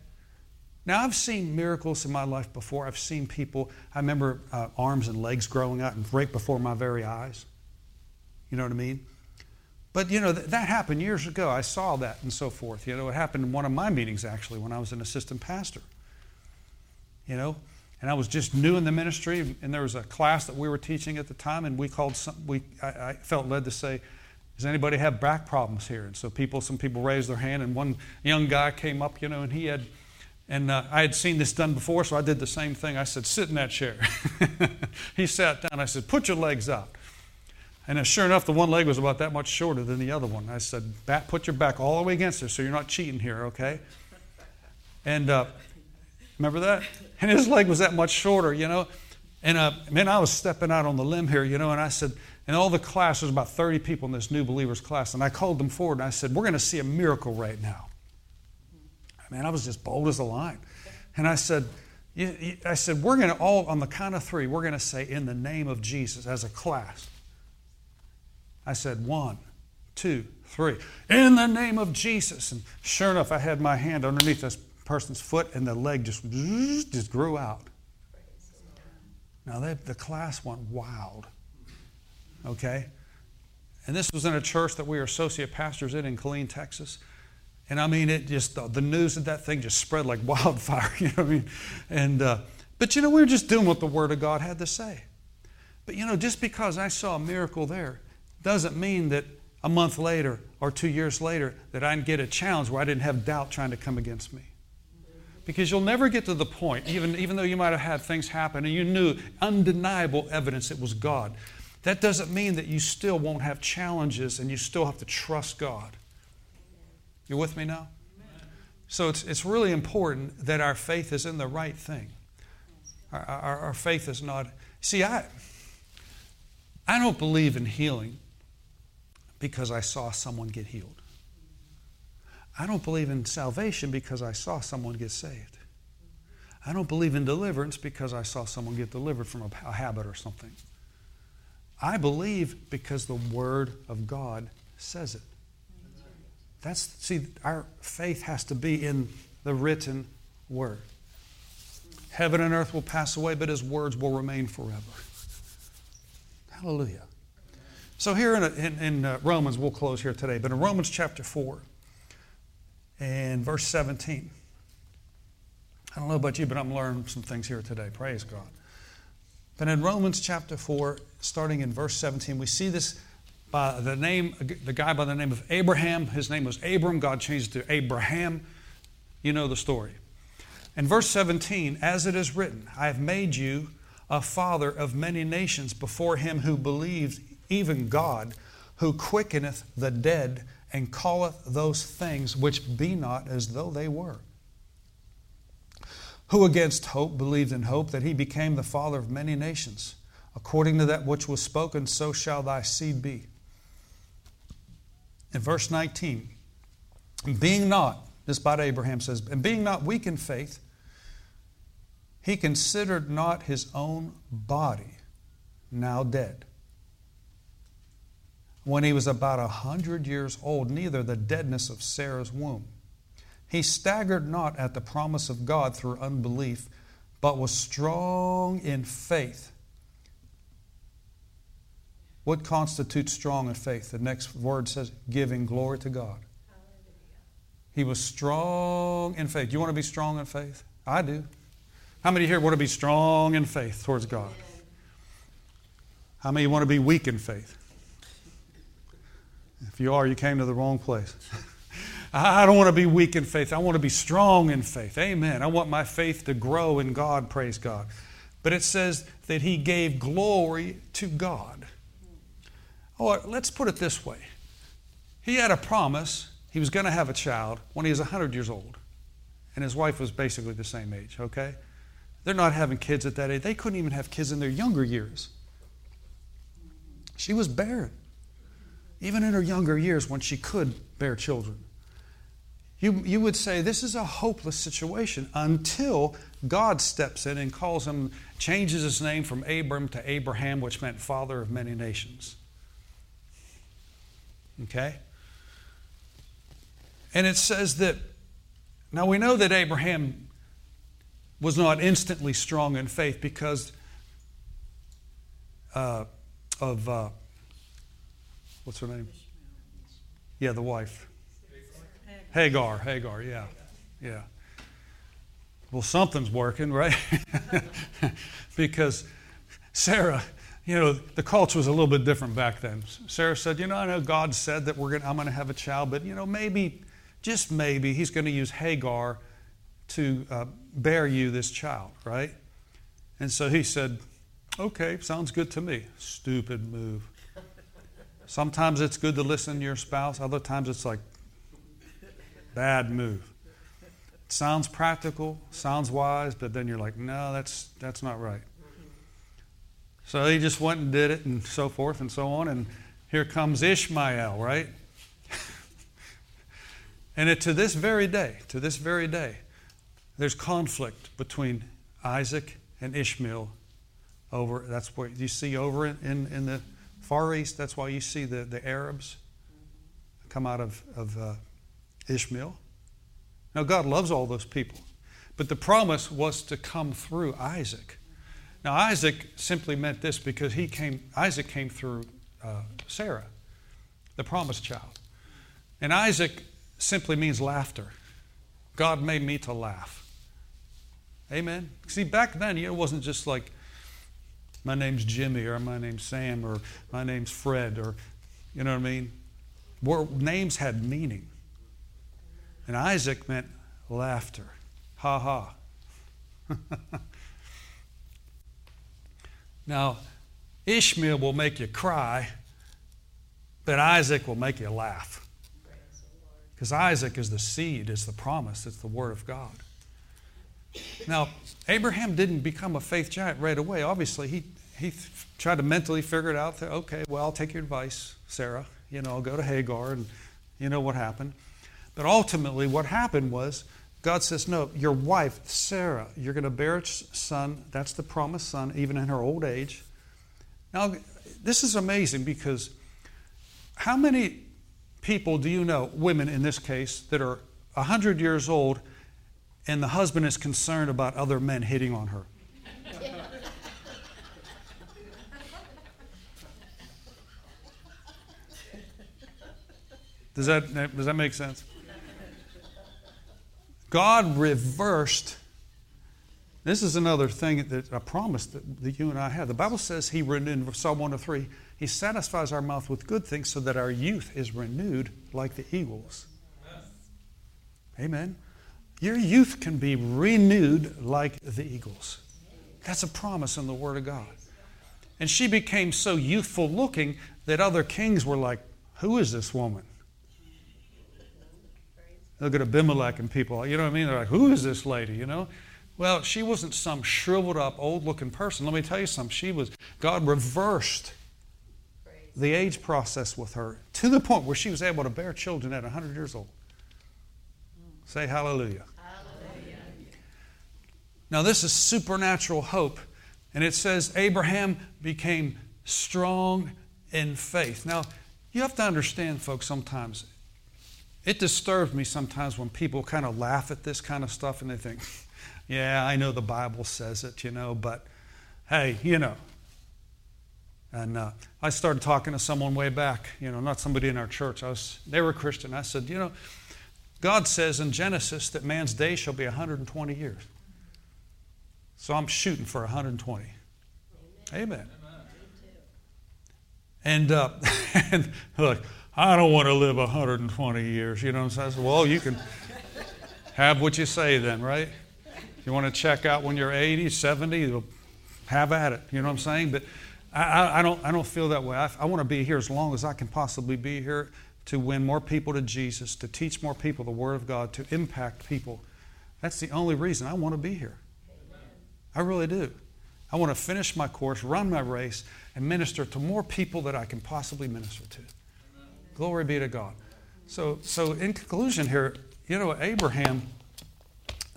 Now, I've seen miracles in my life before. I've seen people, I remember uh, arms and legs growing out and right before my very eyes. You know what I mean? But, you know, th- that happened years ago. I saw that and so forth. You know, it happened in one of my meetings, actually, when I was an assistant pastor. You know, and I was just new in the ministry, and there was a class that we were teaching at the time, and we called some, we, I, I felt led to say, does anybody have back problems here? And so people, some people raised their hand, and one young guy came up, you know, and he had and uh, I had seen this done before, so I did the same thing. I said, Sit in that chair. he sat down. I said, Put your legs out. And sure enough, the one leg was about that much shorter than the other one. I said, back, Put your back all the way against it so you're not cheating here, okay? And uh, remember that? And his leg was that much shorter, you know? And uh, man, I was stepping out on the limb here, you know, and I said, and all the class, there's about 30 people in this new believers class, and I called them forward and I said, We're going to see a miracle right now. Man, I was just bold as a lion. And I said, I said, we're going to all, on the count of three, we're going to say, in the name of Jesus as a class. I said, one, two, three, in the name of Jesus. And sure enough, I had my hand underneath this person's foot, and the leg just, just grew out. Now, they, the class went wild. Okay? And this was in a church that we were associate pastors in in Killeen, Texas. And I mean, it just, the news of that thing just spread like wildfire, you know what I mean? And, uh, but you know, we were just doing what the Word of God had to say. But you know, just because I saw a miracle there doesn't mean that a month later or two years later that I would get a challenge where I didn't have doubt trying to come against me. Because you'll never get to the point, even, even though you might have had things happen and you knew undeniable evidence it was God, that doesn't mean that you still won't have challenges and you still have to trust God. You with me now? So it's, it's really important that our faith is in the right thing. Our, our, our faith is not. See, I, I don't believe in healing because I saw someone get healed. I don't believe in salvation because I saw someone get saved. I don't believe in deliverance because I saw someone get delivered from a, a habit or something. I believe because the Word of God says it. That's see, our faith has to be in the written word. Heaven and earth will pass away, but his words will remain forever. Hallelujah. So here in, in, in uh, Romans, we'll close here today, but in Romans chapter 4 and verse 17. I don't know about you, but I'm learning some things here today. Praise God. But in Romans chapter 4, starting in verse 17, we see this by the name, the guy by the name of Abraham. His name was Abram. God changed it to Abraham. You know the story. In verse 17, as it is written, I have made you a father of many nations before him who believes, even God, who quickeneth the dead and calleth those things which be not as though they were. Who against hope believed in hope that he became the father of many nations. According to that which was spoken, so shall thy seed be. In verse 19, being not, this about Abraham says, and being not weak in faith, he considered not his own body now dead. When he was about a hundred years old, neither the deadness of Sarah's womb. He staggered not at the promise of God through unbelief, but was strong in faith. What constitutes strong in faith? The next word says, giving glory to God. He was strong in faith. You want to be strong in faith? I do. How many here want to be strong in faith towards God? How many want to be weak in faith? If you are, you came to the wrong place. I don't want to be weak in faith. I want to be strong in faith. Amen. I want my faith to grow in God, praise God. But it says that he gave glory to God. Or let's put it this way he had a promise he was going to have a child when he was 100 years old. And his wife was basically the same age, okay? They're not having kids at that age. They couldn't even have kids in their younger years. She was barren, even in her younger years when she could bear children. You, you would say this is a hopeless situation until God steps in and calls him, changes his name from Abram to Abraham, which meant father of many nations. Okay? And it says that, now we know that Abraham was not instantly strong in faith because uh, of, uh, what's her name? Yeah, the wife. Hagar, Hagar, yeah, yeah. Well, something's working, right? because Sarah, you know, the culture was a little bit different back then. Sarah said, "You know, I know God said that we're gonna, I'm going to have a child, but you know, maybe, just maybe, He's going to use Hagar to uh, bear you this child, right?" And so he said, "Okay, sounds good to me." Stupid move. Sometimes it's good to listen to your spouse. Other times it's like, Bad move. sounds practical, sounds wise, but then you're like, no, that's, that's not right. So he just went and did it and so forth and so on. And here comes Ishmael, right? and it, to this very day, to this very day, there's conflict between Isaac and Ishmael over, that's what you see over in, in, in the Far East. That's why you see the, the Arabs come out of, of uh, Ishmael. Now, God loves all those people, but the promise was to come through Isaac. Now, Isaac simply meant this because he came, Isaac came through uh, Sarah, the promised child. And Isaac simply means laughter. God made me to laugh. Amen. See, back then, it wasn't just like, my name's Jimmy, or my name's Sam, or my name's Fred, or, you know what I mean? Where names had meaning. And Isaac meant laughter. Ha ha. now, Ishmael will make you cry, but Isaac will make you laugh. Because Isaac is the seed, it's the promise, it's the word of God. Now, Abraham didn't become a faith giant right away. Obviously, he, he tried to mentally figure it out. Okay, well, I'll take your advice, Sarah. You know, I'll go to Hagar, and you know what happened. But ultimately, what happened was God says, No, your wife, Sarah, you're going to bear a son. That's the promised son, even in her old age. Now, this is amazing because how many people do you know, women in this case, that are 100 years old and the husband is concerned about other men hitting on her? Does that, does that make sense? God reversed. This is another thing that I promised that, that you and I have. The Bible says He renewed in Psalm 103, He satisfies our mouth with good things so that our youth is renewed like the eagles. Amen. Your youth can be renewed like the eagles. That's a promise in the Word of God. And she became so youthful looking that other kings were like, Who is this woman? Look at Abimelech and people, you know what I mean? They're like, Who is this lady, you know? Well, she wasn't some shriveled up, old looking person. Let me tell you something. She was, God reversed the age process with her to the point where she was able to bear children at 100 years old. Say hallelujah. hallelujah. Now, this is supernatural hope. And it says Abraham became strong in faith. Now, you have to understand, folks, sometimes it disturbs me sometimes when people kind of laugh at this kind of stuff and they think, yeah, I know the Bible says it, you know, but hey, you know. And uh, I started talking to someone way back, you know, not somebody in our church. I was, they were Christian. I said, you know, God says in Genesis that man's day shall be 120 years. So I'm shooting for 120. Amen. Amen. And, uh, and look, I don't want to live 120 years. You know what I'm saying? Well, you can have what you say then, right? You want to check out when you're 80, 70, have at it. You know what I'm saying? But I, I don't, I don't feel that way. I, I want to be here as long as I can possibly be here to win more people to Jesus, to teach more people the Word of God, to impact people. That's the only reason I want to be here. I really do. I want to finish my course, run my race, and minister to more people that I can possibly minister to. Glory be to God. So, so in conclusion here, you know, Abraham,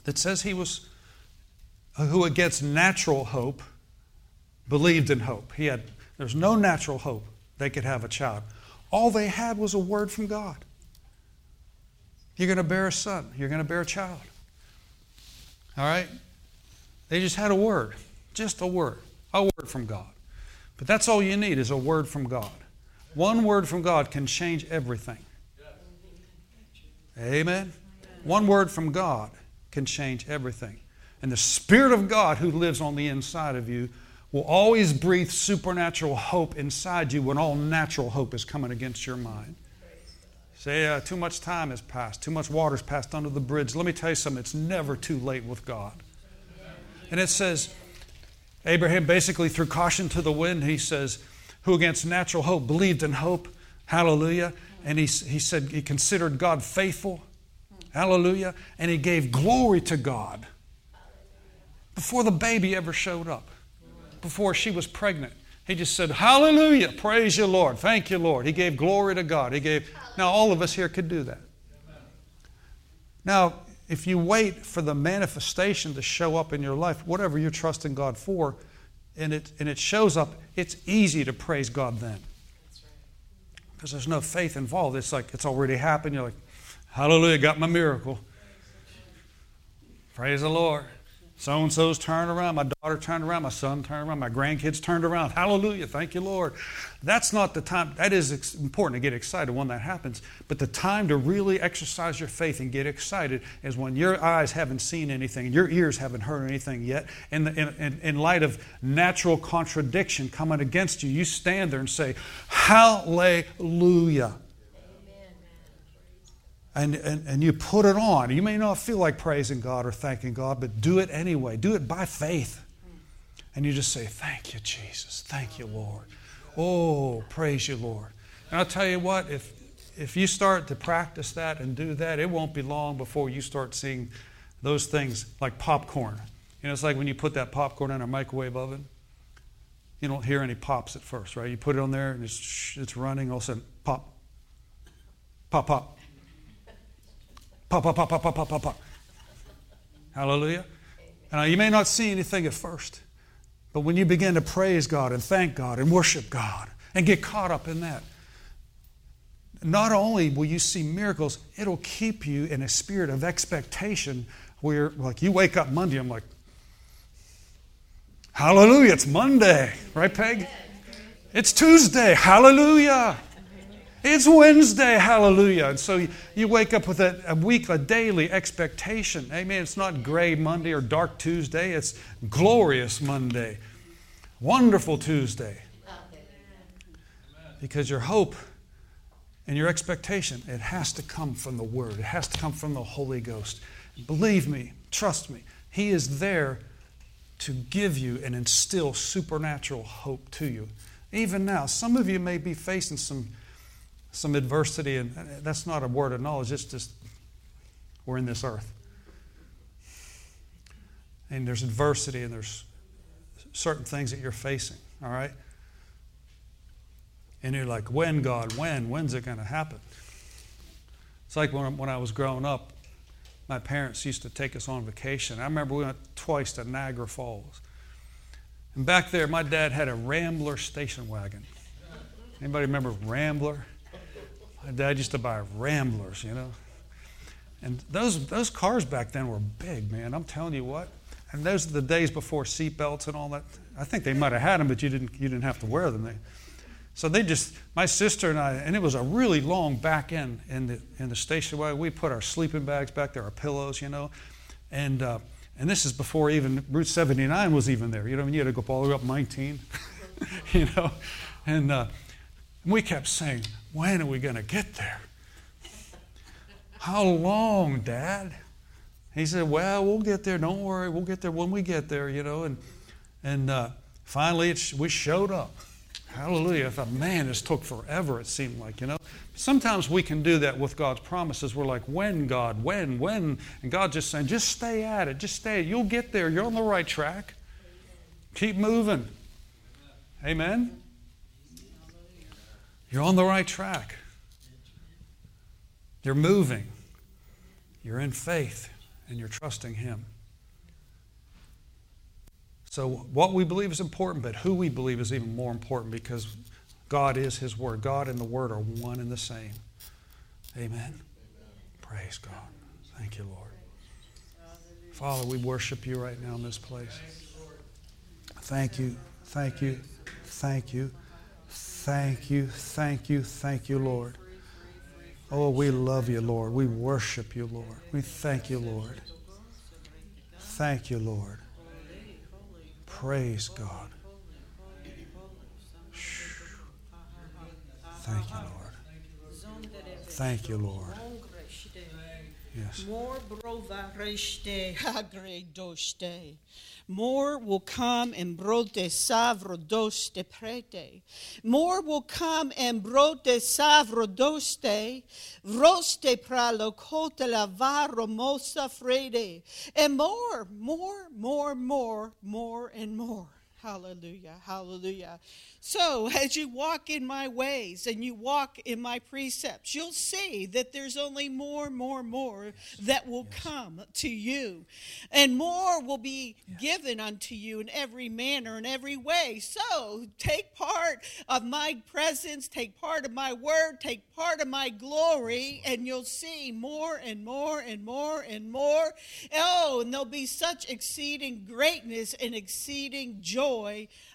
that says he was, uh, who against natural hope, believed in hope. He had, there's no natural hope they could have a child. All they had was a word from God. You're going to bear a son. You're going to bear a child. All right? They just had a word, just a word, a word from God. But that's all you need is a word from God. One word from God can change everything. Amen. One word from God can change everything. And the Spirit of God who lives on the inside of you will always breathe supernatural hope inside you when all natural hope is coming against your mind. Say, uh, too much time has passed, too much water's passed under the bridge. Let me tell you something, it's never too late with God. And it says, Abraham basically threw caution to the wind. He says, who against natural hope believed in hope. Hallelujah. And he, he said he considered God faithful. Hallelujah. And he gave glory to God before the baby ever showed up, before she was pregnant. He just said, Hallelujah. Praise you, Lord. Thank you, Lord. He gave glory to God. He gave. Now, all of us here could do that. Now, if you wait for the manifestation to show up in your life, whatever you're trusting God for, and it, and it shows up, it's easy to praise God then. Because there's no faith involved. It's like it's already happened. You're like, hallelujah, got my miracle. Praise the Lord. So and so's turned around. My daughter turned around. My son turned around. My grandkids turned around. Hallelujah. Thank you, Lord. That's not the time. That is important to get excited when that happens. But the time to really exercise your faith and get excited is when your eyes haven't seen anything and your ears haven't heard anything yet. In, the, in, in light of natural contradiction coming against you, you stand there and say, Hallelujah and, and, and you put it on. You may not feel like praising God or thanking God, but do it anyway. Do it by faith. And you just say, Thank you, Jesus. Thank you, Lord. Oh, praise you, Lord. And I'll tell you what, if, if you start to practice that and do that, it won't be long before you start seeing those things like popcorn. You know, it's like when you put that popcorn in a microwave oven. You don't hear any pops at first, right? You put it on there and it's, it's running, all of a sudden, pop, pop, pop. Hallelujah. And you may not see anything at first, but when you begin to praise God and thank God and worship God and get caught up in that, not only will you see miracles, it'll keep you in a spirit of expectation where, like, you wake up Monday, I'm like, Hallelujah, it's Monday, right, Peg? It's Tuesday, hallelujah. It's Wednesday, hallelujah. And so you, wake up with a, a week, a daily expectation. Amen. It's not gray Monday or dark Tuesday, it's glorious Monday, wonderful Tuesday. Because your hope and your expectation, it has to come from the Word, it has to come from the Holy Ghost. Believe me, trust me, He is there to give you and instill supernatural hope to you. Even now, some of you may be facing some, some adversity, and that's not a word of knowledge, it's just we're in this earth. And there's adversity, and there's certain things that you're facing, all right? And you're like, when, God? When? When's it going to happen? It's like when, when I was growing up, my parents used to take us on vacation. I remember we went twice to Niagara Falls. And back there, my dad had a Rambler station wagon. Anybody remember Rambler? My dad used to buy Ramblers, you know. And those, those cars back then were big, man. I'm telling you what. And those are the days before seatbelts and all that. I think they might have had them, but you didn't, you didn't have to wear them. They, so they just, my sister and I, and it was a really long back end in the, in the station wagon. We put our sleeping bags back there, our pillows, you know. And, uh, and this is before even Route 79 was even there. You know, I mean, you had to go all the way up 19, you know. And uh, we kept saying, when are we going to get there? How long, Dad? He said, Well, we'll get there. Don't worry. We'll get there when we get there, you know. And, and uh, finally, we showed up. Hallelujah. If a man, this took forever, it seemed like, you know. Sometimes we can do that with God's promises. We're like, when, God, when, when? And God just saying, just stay at it, just stay. You'll get there. You're on the right track. Keep moving. Amen? You're on the right track. You're moving. You're in faith and you're trusting Him. So, what we believe is important, but who we believe is even more important because God is His Word. God and the Word are one and the same. Amen. Amen. Praise God. Thank you, Lord. Father, we worship you right now in this place. Thank you. Thank you. Thank you. Thank you. Thank you. Thank you, Lord. Oh, we love you, Lord. We worship you, Lord. We thank you, Lord. Thank you, Lord. Praise God. Thank you, Lord. Thank you, Lord. Yes. More will come and brote savro doste prete. More will come and brote savro doste, roste pralo cote lavaro mosa frede. And more, more, more, more, more, and more. Hallelujah, hallelujah. So, as you walk in my ways and you walk in my precepts, you'll see that there's only more, more, more that will yes. come to you. And more will be yes. given unto you in every manner and every way. So, take part of my presence, take part of my word, take part of my glory, and you'll see more and more and more and more. Oh, and there'll be such exceeding greatness and exceeding joy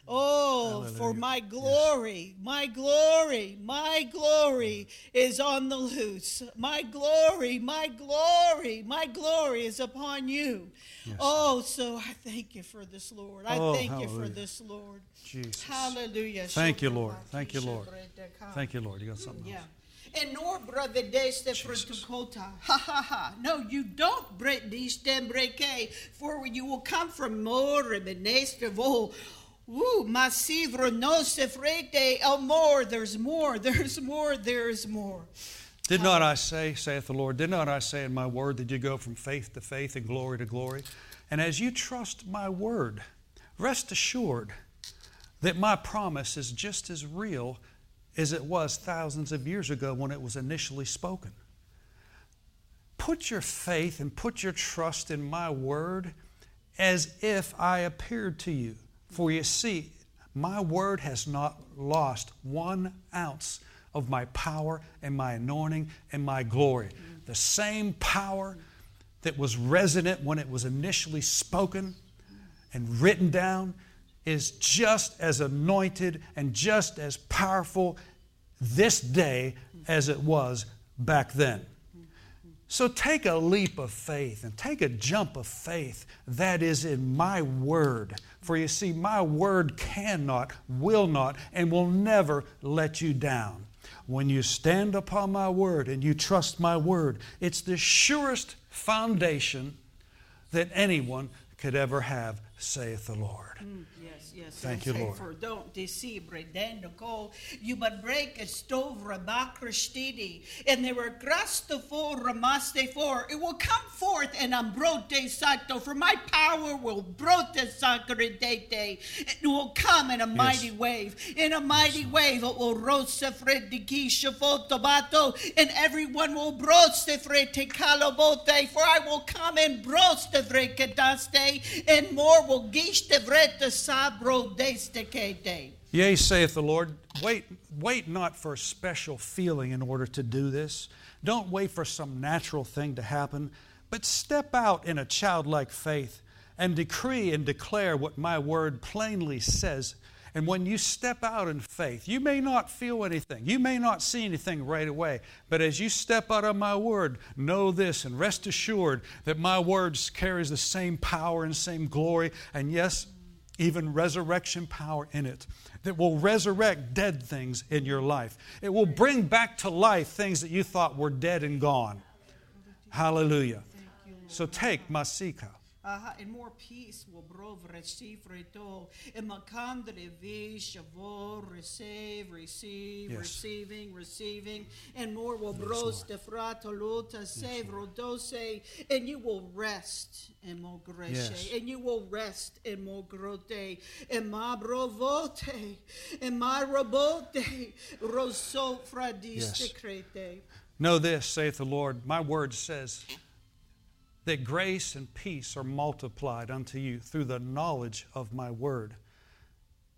Oh, Hallelujah. for my glory, yes. my glory, my glory mm. is on the loose. My glory, my glory, my glory is upon you. Yes. Oh, so I thank you for this, Lord. I oh, thank hallelujah. you for this, Lord. Jesus. Hallelujah. Thank you, Lord. Thank you, Lord. Thank you, Lord. You got something yeah. And nor brother deste frutukota. Ha ha ha. No, you don't break these breke, for you will come from more and the all. Woo, masivro no sefrete el oh, more. There's more, there's more, there's more. Did not I say, saith the Lord, did not I say in my word that you go from faith to faith and glory to glory? And as you trust my word, rest assured that my promise is just as real as it was thousands of years ago when it was initially spoken. Put your faith and put your trust in my word as if I appeared to you. For you see, my word has not lost one ounce of my power and my anointing and my glory. The same power that was resonant when it was initially spoken and written down is just as anointed and just as powerful this day as it was back then. So take a leap of faith and take a jump of faith that is in my word. For you see, my word cannot, will not, and will never let you down. When you stand upon my word and you trust my word, it's the surest foundation that anyone could ever have. saith the Lord. Mm, yes. Thank you, Lord. For don't deceive, redendo go. You but break a stove rabakristidi. And they were grasto for ramaste for. It will come forth and ambrote santo. For my power will brote sacredete. It will come in a mighty wave. In a mighty wave it will rosa fredikisha fotobato. And everyone will broste frete calobote. For I will come and broste frekedaste. And more will gishte vrete sabro. Yea, saith the Lord, wait, wait not for a special feeling in order to do this. Don't wait for some natural thing to happen, but step out in a childlike faith and decree and declare what my word plainly says. And when you step out in faith, you may not feel anything. You may not see anything right away. But as you step out of my word, know this and rest assured that my words carries the same power and same glory. And yes, even resurrection power in it that will resurrect dead things in your life. It will bring back to life things that you thought were dead and gone. Hallelujah. So take Masika. Aha, and more peace will brov receive reto. And makandre vi shavo receive, receive, Yes. receiving, receiving. And more will bros defrato luta save rodose. And you will rest in greshe. Yes. And you will rest in mo grote. And ma brovote. And ma robote. Roso fradis Yes. decrete. Know this, saith the Lord, my word says that grace and peace are multiplied unto you through the knowledge of my word.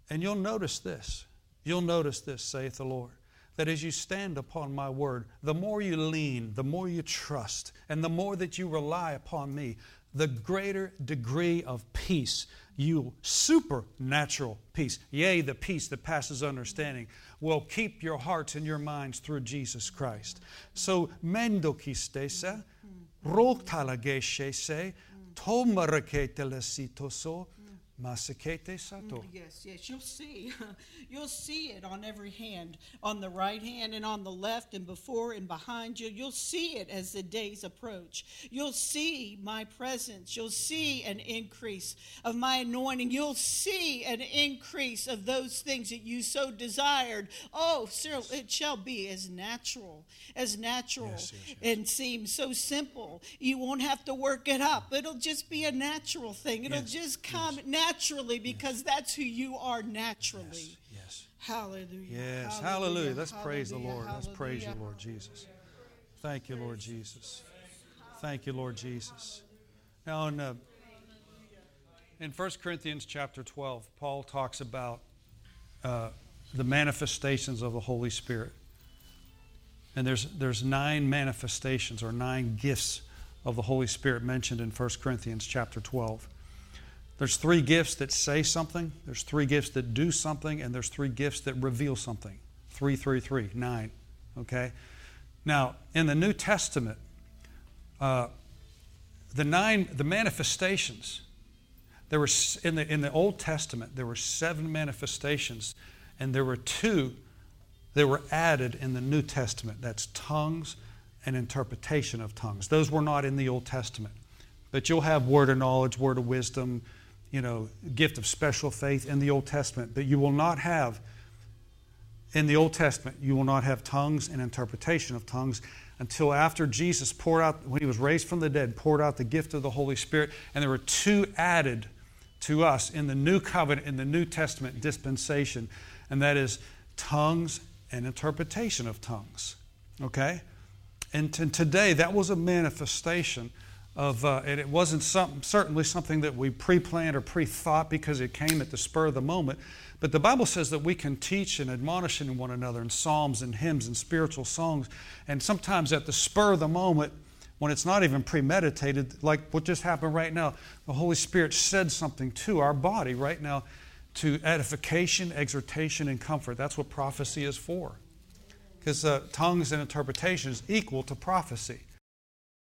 And you'll notice this. You'll notice this, saith the Lord, that as you stand upon my word, the more you lean, the more you trust, and the more that you rely upon me, the greater degree of peace, you supernatural peace, yea, the peace that passes understanding, will keep your hearts and your minds through Jesus Christ. So, mendokistesa, rotalageshese, tomarakatelesitoso, masekete mm, sato. Yes, yes, you'll see. You'll see it on every hand, on the right hand and on the left, and before and behind you. You'll see it as the days approach. You'll see my presence. You'll see an increase of my anointing. You'll see an increase of those things that you so desired. Oh, Cyril, it shall be as natural, as natural, Yes, yes, yes. and seem so simple. You won't have to work it up. It'll just be a natural thing. It'll just come naturally because that's who you are naturally. Yes, yes. Hallelujah. Yes, hallelujah. Let's praise the Lord. Let's praise you, Lord Jesus. Thank you, Lord Jesus. Thank you, Lord Jesus. Now, in, uh, in 1 Corinthians chapter 12, Paul talks about uh, the manifestations of the Holy Spirit. And there's, there's nine manifestations or nine gifts of the Holy Spirit mentioned in 1 Corinthians chapter 12. There's three gifts that say something, there's three gifts that do something, and there's three gifts that reveal something. Three, three, three, nine. Okay? Now, in the New Testament, uh, the nine, the manifestations, there were in the in the Old Testament there were seven manifestations, and there were two that were added in the New Testament. That's tongues and interpretation of tongues. Those were not in the Old Testament. But you'll have word of knowledge, word of wisdom, you know, gift of special faith in the Old Testament. But you will not have, in the Old Testament, you will not have tongues and interpretation of tongues until after Jesus poured out, when he was raised from the dead, poured out the gift of the Holy Spirit. And there were two added to us in the new covenant, in the New Testament dispensation, and that is tongues and interpretation of tongues. Okay? And t- today, that was a manifestation of, uh, and it wasn't some, certainly something that we pre planned or pre thought because it came at the spur of the moment. But the Bible says that we can teach and admonish in one another in psalms and hymns and spiritual songs. And sometimes at the spur of the moment, when it's not even premeditated, like what just happened right now, the Holy Spirit said something to our body right now to edification, exhortation, and comfort. That's what prophecy is for because uh, tongues and interpretation is equal to prophecy.